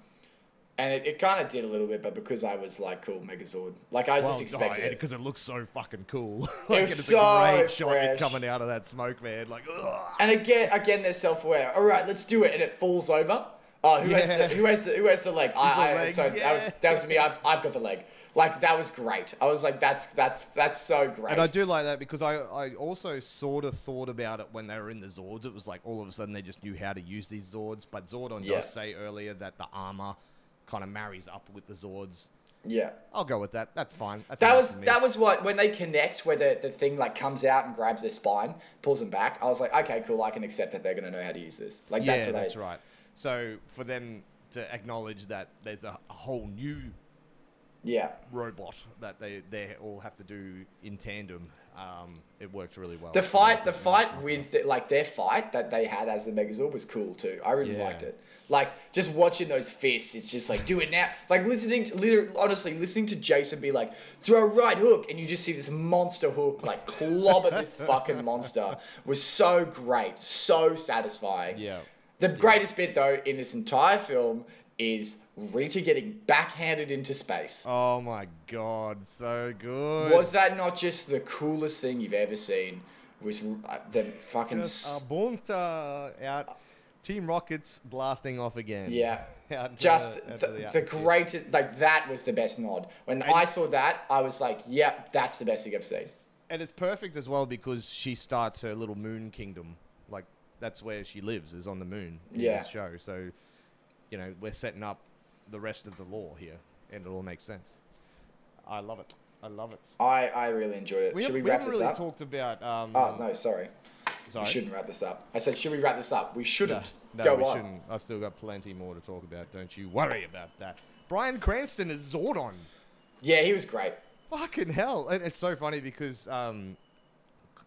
and it, it kind of did a little bit, but because I was like, cool, Megazord. Like, I just oh, expected it. because it looks so fucking cool. *laughs* It was it's so a great shot fresh. coming out of that smoke, man. Like, ugh. And again, again, they're self-aware. All right, let's do it, and it falls over. Oh, who has the who has the who has the leg? I, I so that was that was me. I've I've got the leg. Like that was great. I was like, that's that's that's so great. And I do like that because I, I also sort of thought about it when they were in the Zords. It was like all of a sudden they just knew how to use these Zords. But Zordon Yeah. does say earlier that the armor kind of marries up with the Zords. Yeah. I'll go with that. That's fine. That's That was that was what when they connect where the, the thing like comes out and grabs their spine, pulls them back. I was like, okay, cool. I can accept that they're gonna know how to use this. Like yeah, that's what that's right. So for them to acknowledge that there's a, a whole new Yeah, robot that they they all have to do in tandem, um, it worked really well. the fight, the fight with the, like their fight that they had as the Megazord was cool too. I really Yeah. liked it. Like just watching those fists, it's just like do it now. Like listening, to, literally, honestly, listening to Jason be like throw a right hook, and you just see this monster hook like clobber this *laughs* fucking monster was so great, so satisfying. Yeah. The greatest bit though in this entire film is Rita getting backhanded into space. Oh my god, so good. Was that not just the coolest thing you've ever seen? Was uh, the fucking Just a out. Team Rockets blasting off again. yeah. *laughs* Out Just the, out the, the the greatest, like that was the best nod. When I saw that, I was like, "Yep, that's the best thing I've seen." And it's perfect as well because she starts her little moon kingdom. Like that's where she lives is on the moon. In Yeah. The show. So, you know, we're setting up the rest of the lore here, and it all makes sense. I love it. I love it. I, I really enjoyed it. We, should have, we we wrap haven't this really up? talked about. Um, oh no, sorry. Sorry. We shouldn't wrap this up. I said, should we wrap this up? We shouldn't. No, Go we on. shouldn't. I've still got plenty more to talk about. Don't you worry about that. Bryan Cranston is Zordon. Yeah, he was great. Fucking hell. And it's so funny because, um,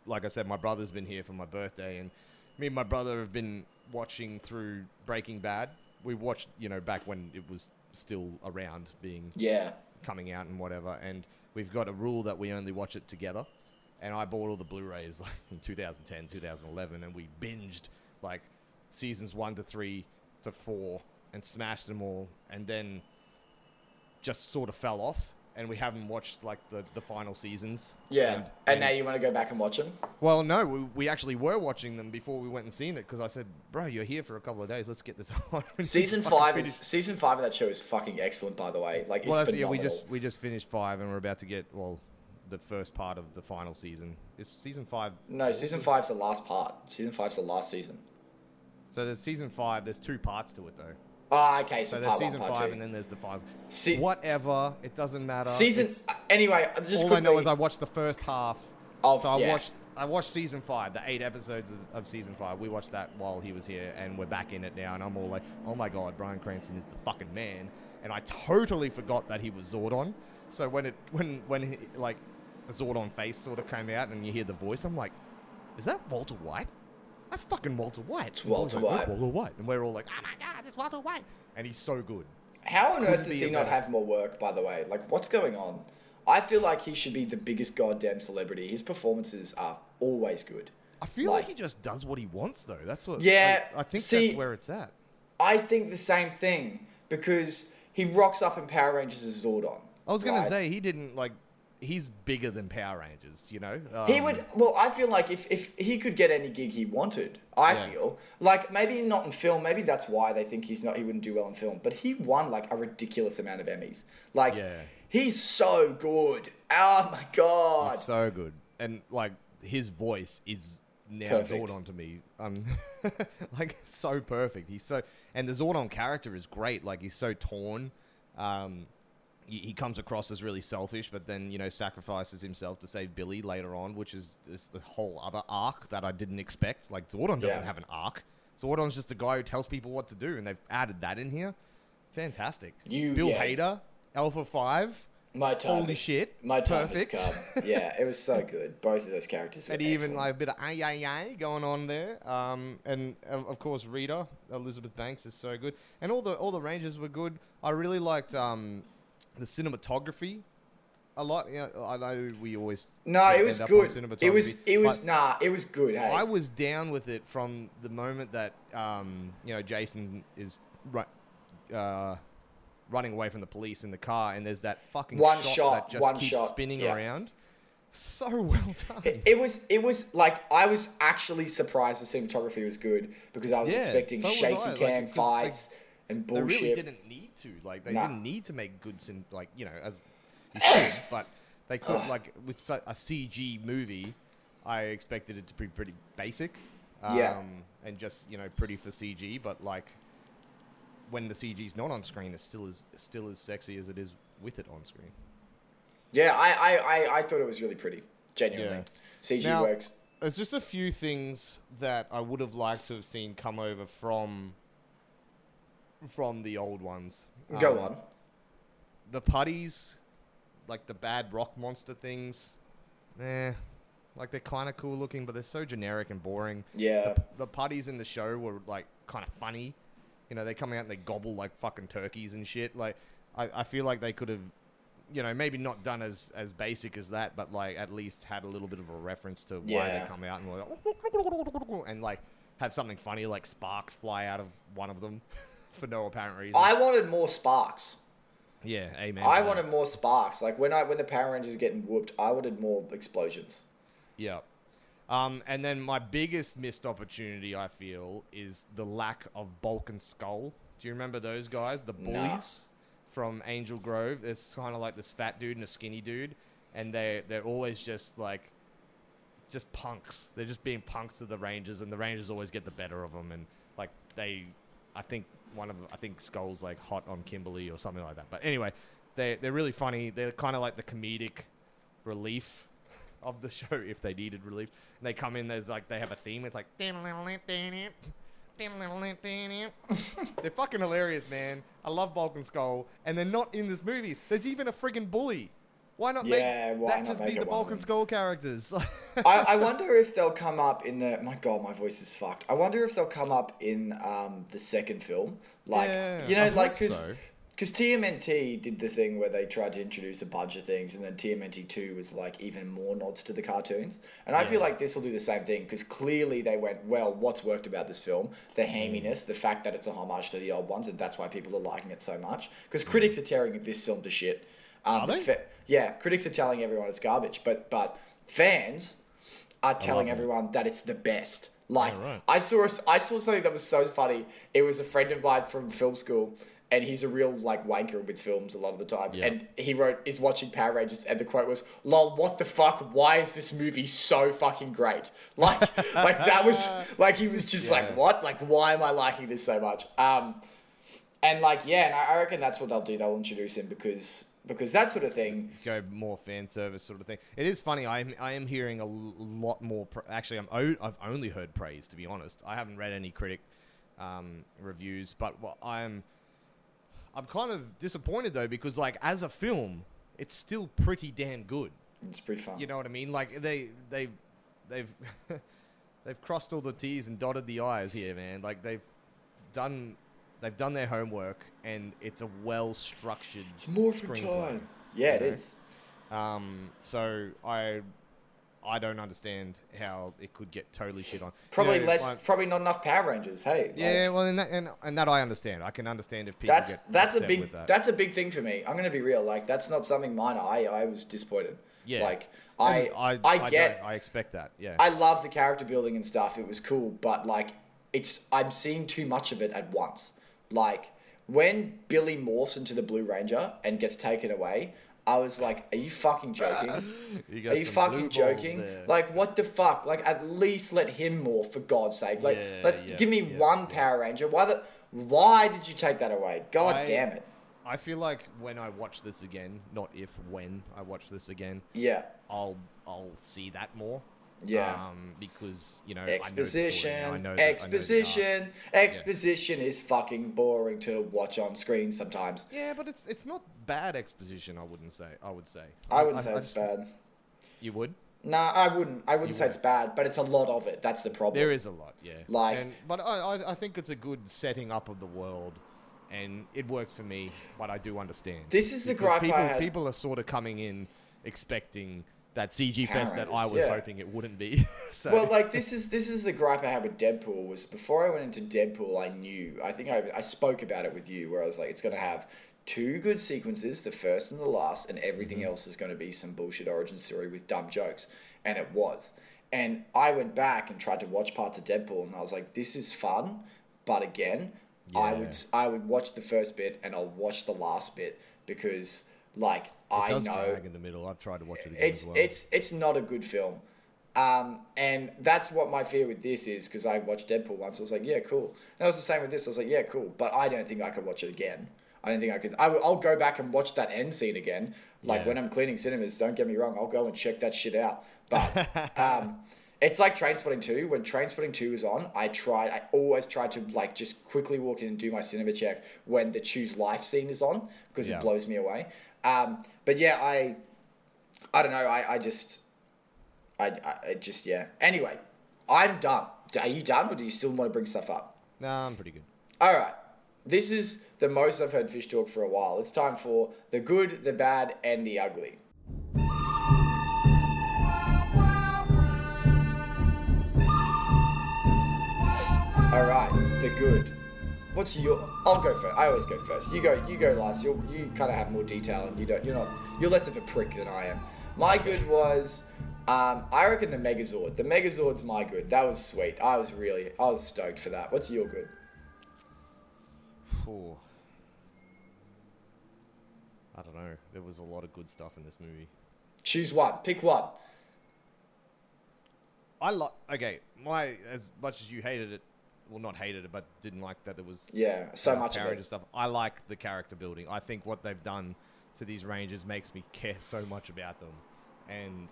like I said, my brother's been here for my birthday, and me and my brother have been watching through Breaking Bad. We watched, you know, back when it was still around being Yeah. coming out and whatever. And we've got a rule that we only watch it together. And I bought all the Blu-rays like in 2010, 2011, and we binged like seasons one to three to four and smashed them all. And then just sort of fell off. And we haven't watched like the, the final seasons. Yeah. And, And, now you want to go back and watch them? well, no, we, we actually were watching them before we went and seen it because I said, "Bro, you're here for a couple of days. Let's get this *laughs* on." *laughs* Season five is season five of that show is fucking excellent, by the way. Like, it's well, yeah, we just we just finished five, and we're about to get well, the first part of the final season. Is season five? no, season five's the last part. Season five's the last season. So there's season five. There's two parts to it though. Ah, okay. So, So there's season one, five, and then there's the final. Se- Whatever. It doesn't matter. season. It's- uh, anyway, just all quickly. I know is I watched the first half. Of- so I yeah. watched. I watched season five, the eight episodes of, of season five. We watched that while he was here, and we're back in it now. And I'm all like, "Oh my god, Bryan Cranston is the fucking man!" And I totally forgot that he was Zordon. So when it when when he, like Zordon face sort of came out, and you hear the voice, I'm like, "Is that Walter White? That's fucking Walter White." It's Walter like, White. "That's Walter White, and we're all like, "Oh my god, it's Walter White!" And he's so good. How on earth does he not have more work? By the way, like, what's going on? I feel like he should be the biggest goddamn celebrity. His performances are always good. I feel like, Like- he just does what he wants, though. That's what. Yeah, like, I think see- that's where it's at. I think the same thing because he rocks up in Power Rangers as Zordon. I was gonna right? say he didn't like. He's bigger than Power Rangers, you know. He Um, would. Well, I feel like if, if he could get any gig he wanted, I Yeah. feel like maybe not in film. Maybe that's why they think he's not. He wouldn't do well in film. But he won like a ridiculous amount of Emmys. Like Yeah. he's so good. Oh my god. so good, and like his voice is now Perfect. Zordon to me. Um, *laughs* like so perfect. He's so, and the Zordon character is great. Like he's so torn. Um, he, comes across as really selfish, but then you know sacrifices himself to save Billy later on, which is, is the whole other arc that I didn't expect. Like Zordon doesn't Yeah. have an arc. Zordon's just the guy who tells people what to do, and they've added that in here. Fantastic. You- Bill yeah. Hader, Alpha Five. My time. Holy is- shit, My time perfect. *laughs* Yeah, it was so good. Both of those characters. Were and even excellent. like a bit of ay ay ay going on there. Um, and of, of course Rita Elizabeth Banks is so good, and all the all the Rangers were good. I really liked um, the cinematography a lot. You know, I know we always No, it was end up on good. It was. It was but nah. It was good. Hey. I was down with it from the moment that um, you know Jason is ru- uh, running away from the police in the car, and there's that fucking One shot, shot, that just one keeps shot, spinning yeah. around. So well done. It, it was it was like I was actually surprised the cinematography was good because I was Yeah, expecting so was shaky I, like, cam 'cause, like, fights and They really didn't need to. Like, they Nah. didn't need to make good sin. Like, you know, as you said, *coughs* but they could. like with a CG movie, I expected it to be pretty basic. Um, Yeah. And just you know, pretty for CG, but like when the CG's not on screen, it's still as still as sexy as it is with it on screen. Yeah, I, I, I, I thought it was really pretty. Genuinely, CG Now- works. There's just a few things that I would have liked to have seen come over from from the old ones. Go Um, on. The putties, like the bad rock monster things, eh, like they're kind of cool looking, but they're so generic and boring. Yeah. The, the putties in the show were like kind of funny. You know, they come out and they gobble like fucking turkeys and shit. Like, I, I feel like they could have, you know, maybe not done as as basic as that, but like at least had a little bit of a reference to why Yeah. they come out and like, *laughs* and like have something funny like sparks fly out of one of them *laughs* for no apparent reason. I wanted more sparks. yeah, amen. I wanted more sparks. Like when I when the Power Rangers getting whooped, I wanted more explosions. Yeah. Um, and then my biggest missed opportunity, I feel, is the lack of Bulk and Skull. Do you remember those guys, the Nah. bullies from Angel Grove? There's kind of like this fat dude and a skinny dude, and they they're always just like, just punks. They're just being punks to the Rangers, and the Rangers always get the better of them. And like they, I think one of I think Skull's like hot on Kimberly or something like that. But anyway, they they're really funny. They're kind of like the comedic relief of the *laughs* show if they needed relief. And they come in, there's like they have a theme. It's like *laughs* they're fucking hilarious, man. I love Bulk and Skull, and they're not in this movie. There's even a friggin' bully. Why not Yeah, make why that not just make be it the one of Bulk and them? Skull characters? I, *laughs* I wonder if they'll come up in the. My God, my voice is fucked. I wonder if they'll come up in um, the second film, like Yeah, you know, I like hope because so. because TMNT did the thing where they tried to introduce a bunch of things, and then TMNT two was like even more nods to the cartoons. And I feel like this will do the same thing because clearly they went, well, what's worked about this film? The Mm. haminess, the fact that it's a homage to the old ones, and that's why people are liking it so much. Because Mm. critics are tearing this film to shit. Um, Are the they? fa- yeah, critics are telling everyone it's garbage, but but fans are telling everyone that it's the best. Like right. I saw I saw something that was so funny. It was a friend of mine from film school, and he's a real like wanker with films a lot of the time. And he wrote is watching Power Rangers, and the quote was, "Lol, what the fuck? Why is this movie so fucking great?" *laughs* Like like that was like he was just Yeah. like, "What? Like why am I liking this so much?" Um, and like yeah, and I reckon that's what they'll do. They'll introduce him because because that sort of thing. go more fan service sort of thing. It is funny. I am I am hearing a lot more. Pr- actually, I'm o- I've only heard praise to be honest. I haven't read any critic um, reviews, but I'm I'm kind of disappointed though because like as a film, it's still pretty damn good. It's pretty fun. You know what I mean? Like they they they've *laughs* they've crossed all the T's and dotted the I's here, man. Like they've done they've done their homework and it's a well structured It's morphin' screenplay. time. Yeah, it know? is. Um, so I I don't understand how it could get totally shit on. You Probably know, less. like- probably not enough Power Rangers. Hey. like, yeah, well, and that, and, and that I understand. I can understand if people that's get that's a big with that. that's a big thing for me. I'm gonna be real. Like that's not something minor. I I was disappointed. yeah, Like I And I, I, get. don't- I expect that. Yeah. I love the character building and stuff. It was cool, but like it's I'm seeing too much of it at once. Like when Billy morphs into the Blue Ranger and gets taken away, I was like, "Are you fucking *laughs* joking? You Are you fucking joking? there. Like what the fuck? Like at least let him morph for God's sake. Like Yeah, let's yeah, give me yeah, one. Power Ranger. Why the? Why did you take that away? God I- damn it! I feel like when I watch this again, not if when I watch this again, Yeah, I'll I'll see that more. Yeah. Um, because you know I exposition, I know I know exposition, exposition is fucking boring to watch on screen sometimes. Yeah, but it's it's not bad exposition. I wouldn't say. I would say. I wouldn't say I it's bad. You would. Nah, I wouldn't. I wouldn't You say it's bad, but it's a lot of it. That's the problem. There is a lot, yeah. Like- and, but I, I, I think it's a good setting up of the world, and it works for me. But I do understand. This is the gripe I people, People are sort of coming in expecting that CG fest that I was yeah. hoping it wouldn't be. *laughs* so, Well, like this is this is the gripe I had with Deadpool. Was before I went into Deadpool, I knew. I think I I spoke about it with you, where I was like, it's gonna have two good sequences, the first and the last, and everything Mm-hmm. else is gonna be some bullshit origin story with dumb jokes, and it was. And I went back and tried to watch parts of Deadpool, and I was like, this is fun, but again, I would I would watch the first bit and I'll watch the last bit because like it I know drag in the middle. I've tried to watch it again it's well. it's it's not a good film. Um, and that's what my fear with this is because I watched Deadpool once. I was like, yeah, cool. That was the same with this. I was like, yeah, cool. But I don't think I could watch it again. I don't think I could. I, will- go back and watch that end scene again. Like Yeah. when I'm cleaning cinemas, don't get me wrong, I'll go and check that shit out. But um, *laughs* it's like Trainspotting 2. When Trainspotting 2 is on, I tried, I always try to like just quickly walk in and do my cinema check when the Choose Life scene is on because Yeah. it blows me away. Um, but yeah, I, I don't know. I, I just, I, I just yeah. Anyway, I'm done. Are you done, or do you still want to bring stuff up? Nah, I'm pretty good. All right. This is the most I've heard Fish talk for a while. It's time for the good, the bad, and the ugly. All right, the good. What's your? I'll go first. I always go first. You go. You go last. You you kind of have more detail, and you don't. You're not. You're less of a prick than I am. My good was, um, I reckon the Megazord. The Megazord's my good. That was sweet. I was really. I was stoked for that. What's your good? Phew. I don't know. There was a lot of good stuff in this movie. Choose one. Pick one. I like. Okay, my as much as you hated it, well, not hated it, but didn't like that there was Yeah, so much of it. stuff. I like the character building. I think what they've done to these Rangers makes me care so much about them, and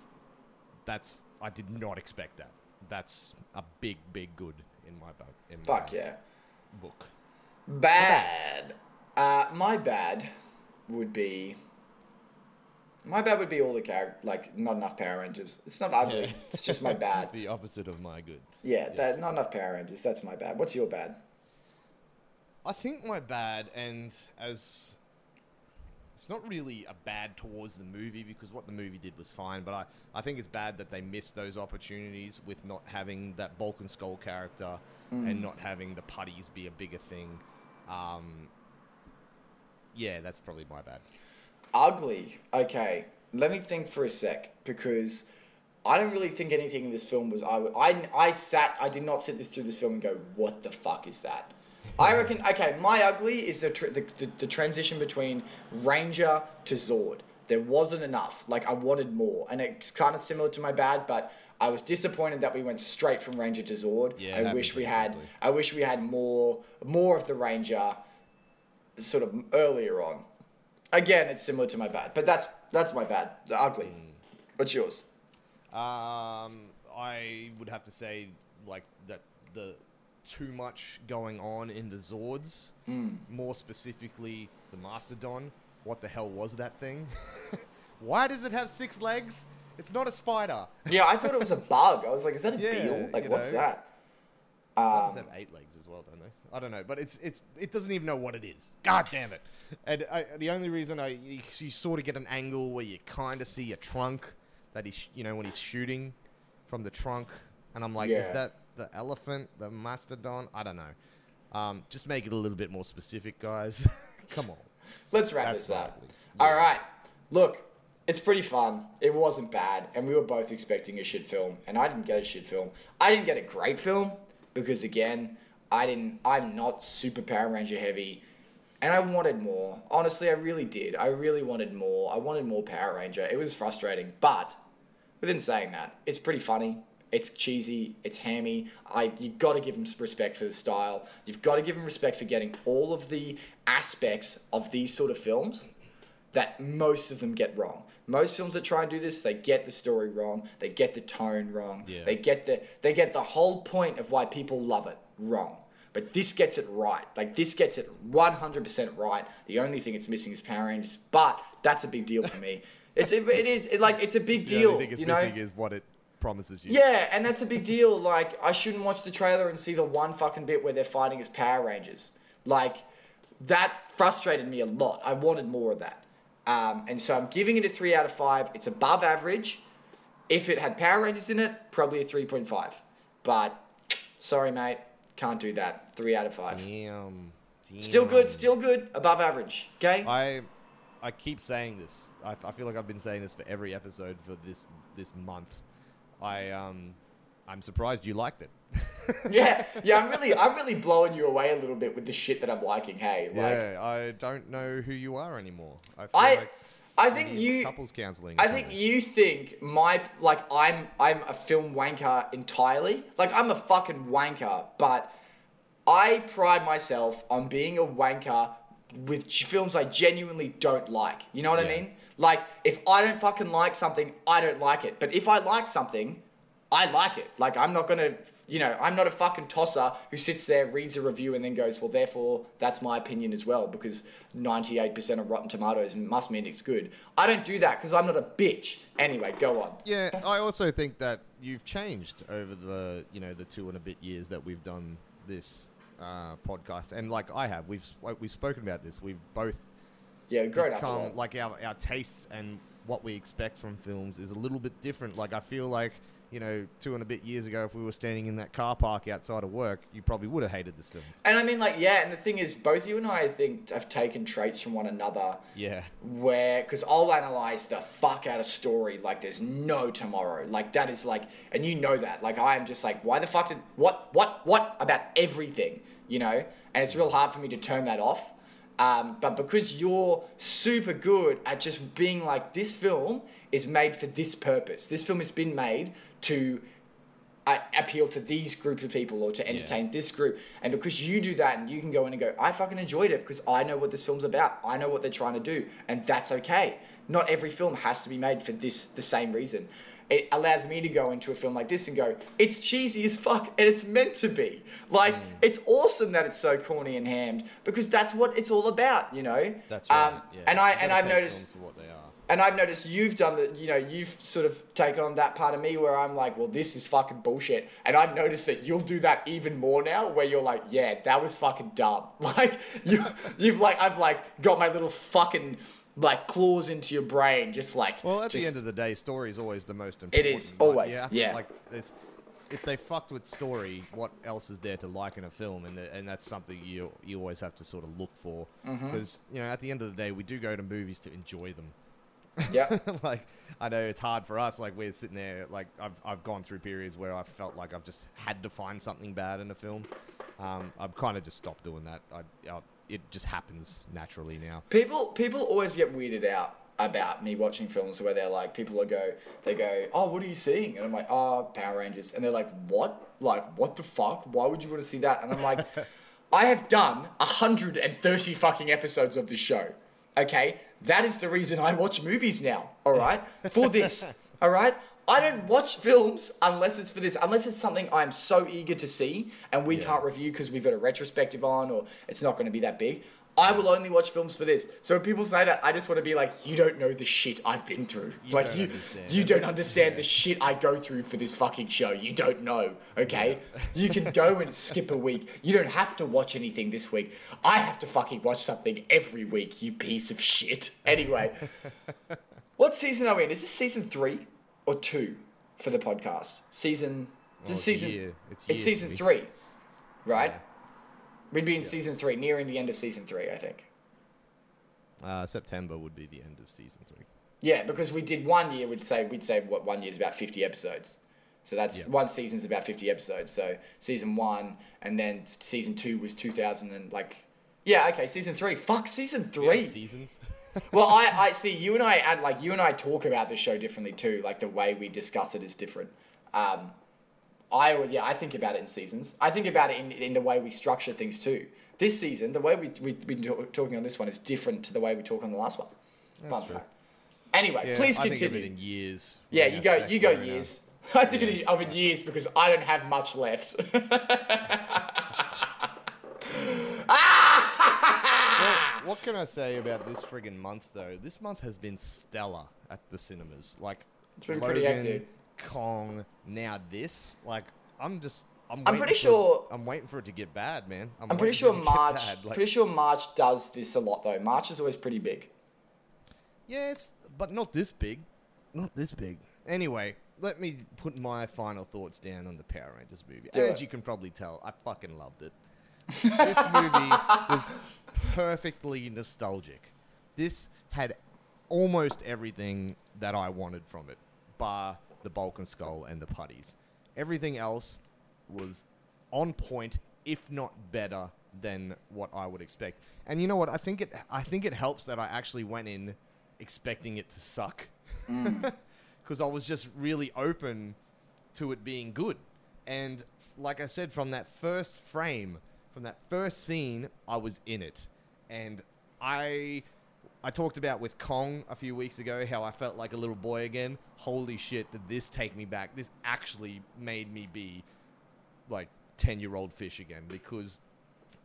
that's I did not expect that. That's a big, big good in my book. In my Fuck yeah. book. Bad. Uh, my bad would be. My bad would be all the character, like not enough Power Rangers. It's not ugly. Yeah. It's just my *laughs* bad. the opposite of my good. Yeah, that not enough Power Rangers. That's my bad. What's your bad? I think my bad, and as it's not really a bad towards the movie because what the movie did was fine, but I, I think it's bad that they missed those opportunities with not having that Bulk and Skull character and not having the putties be a bigger thing. Um, yeah, that's probably my bad. Ugly. Okay, let me think for a sec because I don't really think anything in this film was. I, I, I sat. I did not sit this through this film and go, "What the fuck is that?" I reckon. Okay, my ugly is the, tr- the, the the transition between Ranger to Zord. There wasn't enough. Like I wanted more, and it's kind of similar to my bad, but. I was disappointed that we went straight from Ranger to Zord. Yeah, I wish we had. ugly. I wish we had more more of the Ranger, sort of earlier on. Again, it's similar to my bad, but that's that's my bad. The ugly. Hmm. What's yours? Um, I would have to say like that the too much going on in the Zords. More specifically, the Mastodon. What the hell was that thing? *laughs* Why does it have six legs? It's not a spider. Yeah, I thought it was a bug. I was like, is that a *laughs* Yeah, beetle? Like, what's know. that? Spiders Um, have eight legs as well, don't they? I don't know, but it's it's it doesn't even know what it is. God damn it! And I, the only reason I you, you sort of get an angle where you kind of see a trunk that he's you know when he's shooting from the trunk, and I'm like, is that the elephant, the mastodon? I don't know. Um, just make it a little bit more specific, guys. *laughs* Come on. Let's wrap That's this up. All Yeah. right. Look, it's pretty fun. It wasn't bad, and we were both expecting a shit film, and I didn't get a shit film. I didn't get a great film because again, I didn't. I'm not super Power Ranger heavy, and I wanted more. Honestly, I really did. I really wanted more. I wanted more Power Ranger. It was frustrating, but within saying that, it's pretty funny. It's cheesy. It's hammy. I you got to give him some respect for the style. You've got to give him respect for getting all of the aspects of these sort of films that most of them get wrong. Most films that try and do this, they get the story wrong. They get the tone wrong. Yeah. They get the they get the whole point of why people love it wrong. But this gets it right. Like this gets it 100% right. The only thing it's missing is Power Rangers, but that's a big deal for me. *laughs* It's it, it is it, like it's a big The deal. only thing it's you know? missing is what it promises you. Yeah, and that's a big deal. Like, I shouldn't watch the trailer and see the one fucking bit where they're fighting as Power Rangers. Like, that frustrated me a lot. I wanted more of that. Um, and so I'm giving it a 3 out of 5. It's above average. If it had Power Rangers in it, probably a 3.5. But, sorry, mate. Can't do that. 3 out of 5. Damn. Still good, still good. Above average. Okay? I I keep saying this. I, I feel like I've been saying this for every episode for this this month. I um I'm surprised you liked it. *laughs* yeah, *laughs* yeah. I'm really, I'm really blowing you away a little bit with the shit that I'm liking. Hey, like, yeah, I don't know who you are anymore. I feel I, like I think you, couples counseling. I think you think my like I'm I'm a film wanker entirely. Like I'm a fucking wanker, but I pride myself on being a wanker with films I genuinely don't like. You know what I mean? Like if I don't fucking like something, I don't like it. But if I like something, I like it. Like I'm not gonna, you know, I'm not a fucking tosser who sits there, reads a review, and then goes, well, therefore that's my opinion as well because 98% of Rotten Tomatoes must mean it's good. I don't do that because I'm not a bitch. Anyway, go on. Yeah, I also think that you've changed over the you know the two and a bit years that we've done this uh, podcast, and like I have, we've we've spoken about this. We've both Yeah, grown up become lot. like our our tastes and what we expect from films is a little bit different. Like I feel like you know two and a bit years ago, if we were standing in that car park outside of work, you probably would have hated this film. And I mean, like, yeah, and the thing is, both you and I, I think, have taken traits from one another Yeah, where, because I'll analyze the fuck out of story like there's no tomorrow. Like, that is like, and you know that. Like, I am just like, why the fuck did, what, what, what about everything, you know? And it's real hard for me to turn that off. Um, but because you're super good at just being like, this film is made for this purpose. This film has been made to uh, appeal to these group of people or to entertain this group. And because you do that and you can go in and go, I fucking enjoyed it because I know what this film's about. I know what they're trying to do. And that's okay. Not every film has to be made for this the same reason. It allows me to go into a film like this and go, it's cheesy as fuck and it's meant to be. Like, it's awesome that it's so corny and hammed because that's what it's all about, you know? that's right. Um, yeah. And, I, and I've noticed what they are. and I've noticed you've done that, you know, you've sort of taken on that part of me where I'm like, well, this is fucking bullshit. And I've noticed that you'll do that even more now, where you're like, yeah, that was fucking dumb. *laughs* Like you, you've like, I've like got my little fucking like claws into your brain, just like. Well, at just, the end of the day, story is always the most important. It is Like, always, yeah. yeah. Like it's if they fucked with story, what else is there to like in a film? And the, and that's something you you always have to sort of look for Mm-hmm. because you know at the end of the day, we do go to movies to enjoy them. yeah, *laughs* like I know it's hard for us. Like we're sitting there. Like I've I've gone through periods where I felt like I've just had to find something bad in a film. Um, I've kind of just stopped doing that. I, I, it just happens naturally now. people people always get weirded out about me watching films where they're like people will go they go oh what are you seeing? And i'm like oh power rangers. And they're like what? Like what the fuck? Why would you want to see that? And i'm like *laughs* i have done 130 fucking episodes of this show okay? That is the reason i watch movies now all right? *laughs* For this all right I don't watch films unless it's for this, unless it's something I'm so eager to see and we Yeah. can't review because we've got a retrospective on or it's not going to be that big. I will only watch films for this. So when people say that, I just want to be like, you don't know the shit I've been through. You like you, understand. you don't understand the shit I go through for this fucking show. You don't know, okay? You can go *laughs* and skip a week. You don't have to watch anything this week. I have to fucking watch something every week. You piece of shit. Anyway, *laughs* what season are we in? Is this season three or two for the podcast? Season. This it's season. year- it's it's season three. three, right? Yeah. We'd be in season three, nearing the end of season three, I think. Uh, September would be the end of season three. Yeah, because we did one year. We'd say we'd say what one year is about fifty episodes. So that's Yeah. one season's about fifty episodes. So season one, and then season two was two thousand and like. Yeah, okay, season three. Fuck, season three. seasons. *laughs* well, I, I see you and I add like you and I talk about the show differently too. Like the way we discuss it is different. Um, I always- yeah, I think about it in seasons. I think about it in, in the way we structure things too. This season, the way we we've been talk, talking on this one is different to the way we talk on the last one. Fun true. fact. Anyway, Yeah, please I think of continue. it in years. yeah, you go. You go in years. *laughs* I think of it- of it years because I don't have much left. *laughs* Well, what can I say about this friggin' month though? This month has been stellar at the cinemas. Like It's been pretty active. Kong, now this. Like I'm just. I'm, I'm pretty sure- I'm waiting for it to get bad, man. I'm waiting pretty sure it March. like- pretty sure March does this a lot though. March is always pretty big. Yeah, it's but not this big. Not this big. Anyway, let me put my final thoughts down on the Power Rangers movie. Do As it. you can probably tell, I fucking loved it. This movie was perfectly nostalgic. This had almost everything that I wanted from it, bar the Bulk and Skull and the putties. Everything else was on point, if not better than what I would expect. And you know what? I think it. I think it helps that I actually went in expecting it to suck, mm. *laughs* because I was just really open to it being good. And like I said, from that first frame, from that first scene, I was in it, and I I talked about with Kong a few weeks ago how I felt like a little boy again. Holy shit, did this take me back? This actually made me be like 10 year old fish again because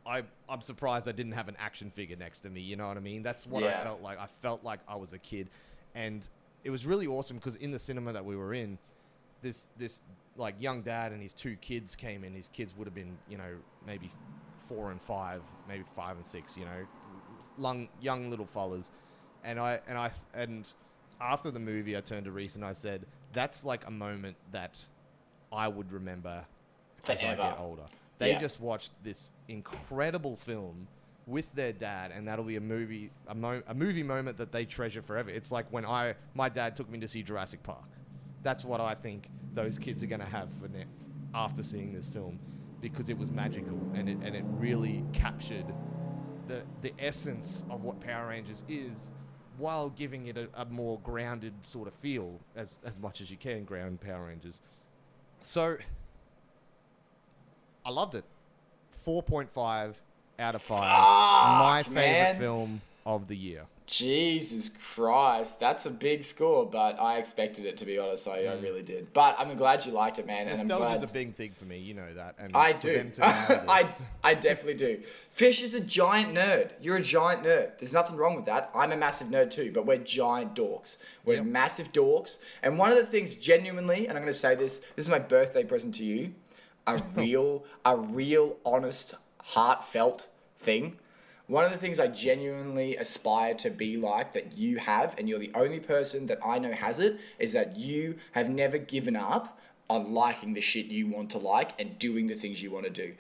I, I'm surprised I didn't have an action figure next to me. You know what I mean? That's what I felt like. I felt like I was a kid. And it was really awesome because in the cinema that we were in, this, this like young dad and his two kids came in. His kids would have been, you know, maybe four and five, maybe five and six, you know, young, young little fellas. And I, and I, and after the movie, I turned to Reese and I said, that's like a moment that I would remember as I get older. They Yeah. just watched this incredible film with their dad, and that'll be a movie, a, mo- a movie moment that they treasure forever. It's like when I, my dad took me to see Jurassic Park. That's what I think those kids are going to have for ne- after seeing this film, because it was magical and it and it really captured the the essence of what Power Rangers is, while giving it a, a more grounded sort of feel as as much as you can ground Power Rangers. So I loved it. 4.5 out of 5. My favorite man. film of the year. Jesus Christ, that's a big score, but I expected it to be honest. I, I really did. But I'm glad you liked it, man, and I'm Nostalgia's a big thing for me, you know that. And I do. them to know *laughs* I, I definitely do. Fish is a giant nerd. You're a giant nerd. There's nothing wrong with that. I'm a massive nerd too, but we're giant dorks. We're Yep. massive dorks. And one of the things, genuinely, and I'm going to say this this is my birthday present to you a *laughs* real, a real, honest, heartfelt thing. One of the things I genuinely aspire to be like that you have, and you're the only person that I know has it, is that you have never given up on liking the shit you want to like and doing the things you want to do.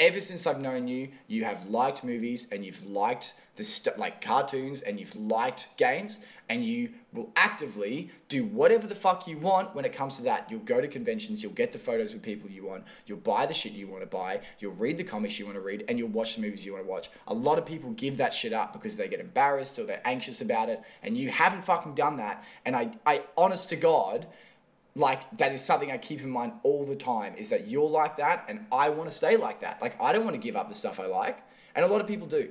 Ever since I've known you, you have liked movies and you've liked the st- like cartoons and you've liked games and you will actively do whatever the fuck you want when it comes to that. You'll go to conventions, you'll get the photos with people you want, you'll buy the shit you want to buy, you'll read the comics you want to read, and you'll watch the movies you want to watch. A lot of people give that shit up because they get embarrassed or they're anxious about it, and you haven't fucking done that. And I, I honest to God, like that is something I keep in mind all the time is that you're like that and I want to stay like that. Like I don't want to give up the stuff I like, and a lot of people do.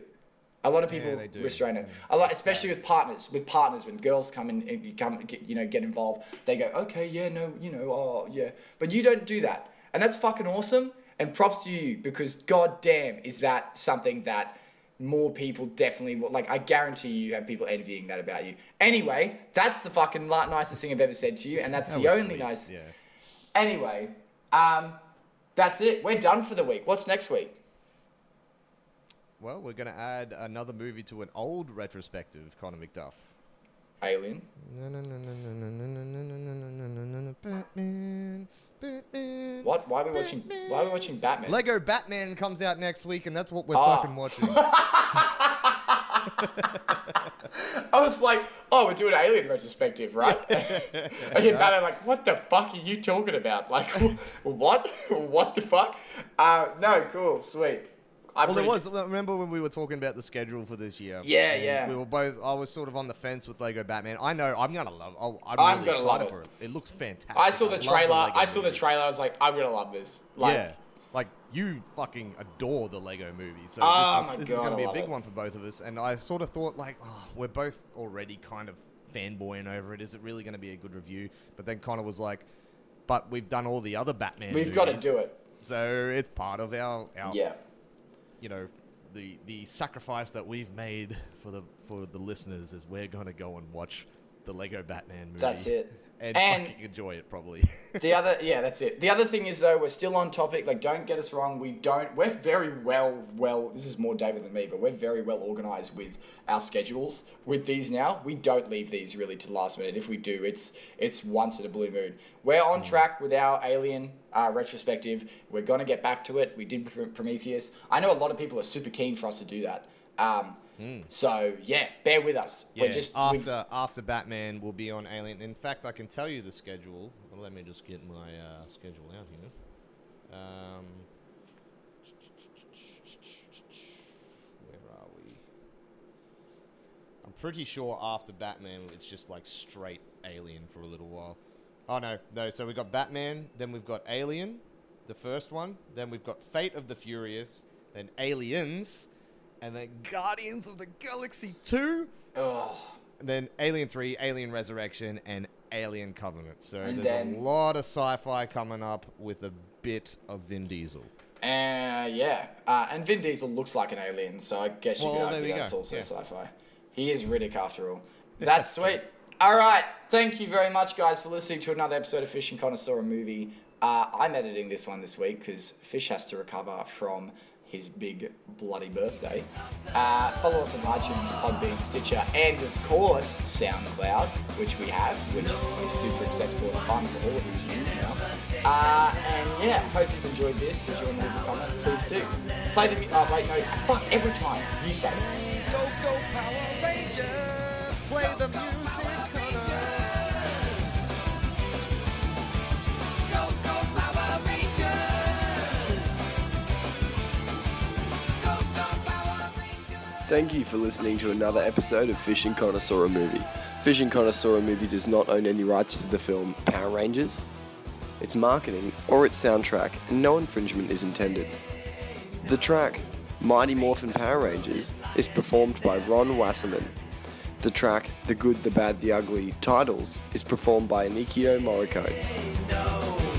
A lot of people they do. restrain it. A lot, especially with partners. With partners, when girls come in, and you come, get, you know, get involved, they go, okay, yeah, no, you know, oh, yeah, but you don't do that, and that's fucking awesome. And props to you because god damn is that something that more people definitely will. Like I guarantee you have people envying that about you. Anyway, that's the fucking nicest thing I've ever said to you, and that's That the only sweet, nice. Yeah. Anyway, um, that's it. We're done for the week. What's next week? Well, we're going to add another movie to an old retrospective, Connor McDuff. Alien. Batman, Batman. What? Why are we watching? Why are we watching Batman? Lego Batman comes out next week, and that's what we're Ah. fucking watching. I was like, oh, we're doing an Alien retrospective, right? okay, Batman, like, what the fuck are you talking about? Like, what? what the fuck? Uh, no, cool, sweet. I well, there was. Remember when we were talking about the schedule for this year? Yeah, yeah. We were both. I was sort of on the fence with Lego Batman. I know. I'm gonna love. Oh, I'm, I'm really gonna excited love it. for it. It looks fantastic. I saw the love trailer. Lego I saw the trailer. I was like, I'm gonna love this. Like, yeah. Like you fucking adore the Lego movie, so Oh this, is, this God, is going I to be a big it. one for both of us. And I sort of thought like, oh, we're both already kind of fanboying over it. Is it really going to be a good review? But then Connor was like, but we've done all the other Batman. we've got to do it. So it's part of our, our Yeah. You know, the the sacrifice that we've made for the for the listeners is we're going to go and watch the Lego Batman movie. That's it. And, And- fucking enjoy it probably. *laughs* The other, yeah, that's it. The other thing is though, we're still on topic. Like, don't get us wrong. We don't. We're very well, well. This is more David than me, but we're very well organized with our schedules. With these now, we don't leave these really to the last minute. If we do, it's it's once in a blue moon. We're on track with our Alien uh, retrospective. We're gonna get back to it. We did Prometheus. I know a lot of people are super keen for us to do that. Um, So yeah, bear with us. Yeah, we're just we've- after after Batman will be on Alien. In fact, I can tell you the schedule. Well, let me just get my uh, schedule out here. Um, where are we? I'm pretty sure after Batman, it's just like straight Alien for a little while. Oh no, no. So we've got Batman, then we've got Alien, the first one, then we've got Fate of the Furious, then Aliens, and then Guardians of the Galaxy 2, Oh, and then Alien 3, Alien Resurrection, and Alien Covenant. So And there's then- a lot of sci-fi coming up with a bit of Vin Diesel. Uh, yeah. Uh, and Vin Diesel looks like an alien, so I guess you Well, could argue that's go. also Yeah. sci-fi. He is Riddick after all. *laughs* That's sweet. All right. Thank you very much, guys, for listening to another episode of Fish and Connoisseur movie. Uh, I'm editing this one this week because Fish has to recover from his big bloody birthday. Uh, follow us on iTunes, Podbean, Stitcher, and of course SoundCloud, which we have, which is super accessible and fun for all of you to use now. Uh, and yeah, hope you've enjoyed this. If you want to leave a comment, please do. Play the Oh wait, no, fuck every time you say it. Go, go, Power Rangers! Play the music Thank you for listening to another episode of Fish and Connoisseur Movie. Fish and Connoisseur Movie does not own any rights to the film Power Rangers, its marketing, or its soundtrack, and no infringement is intended. The track, Mighty Morphin Power Rangers, is performed by Ron Wasserman. The track, The Good, the Bad, the Ugly, Titles, is performed by Ennio Morricone.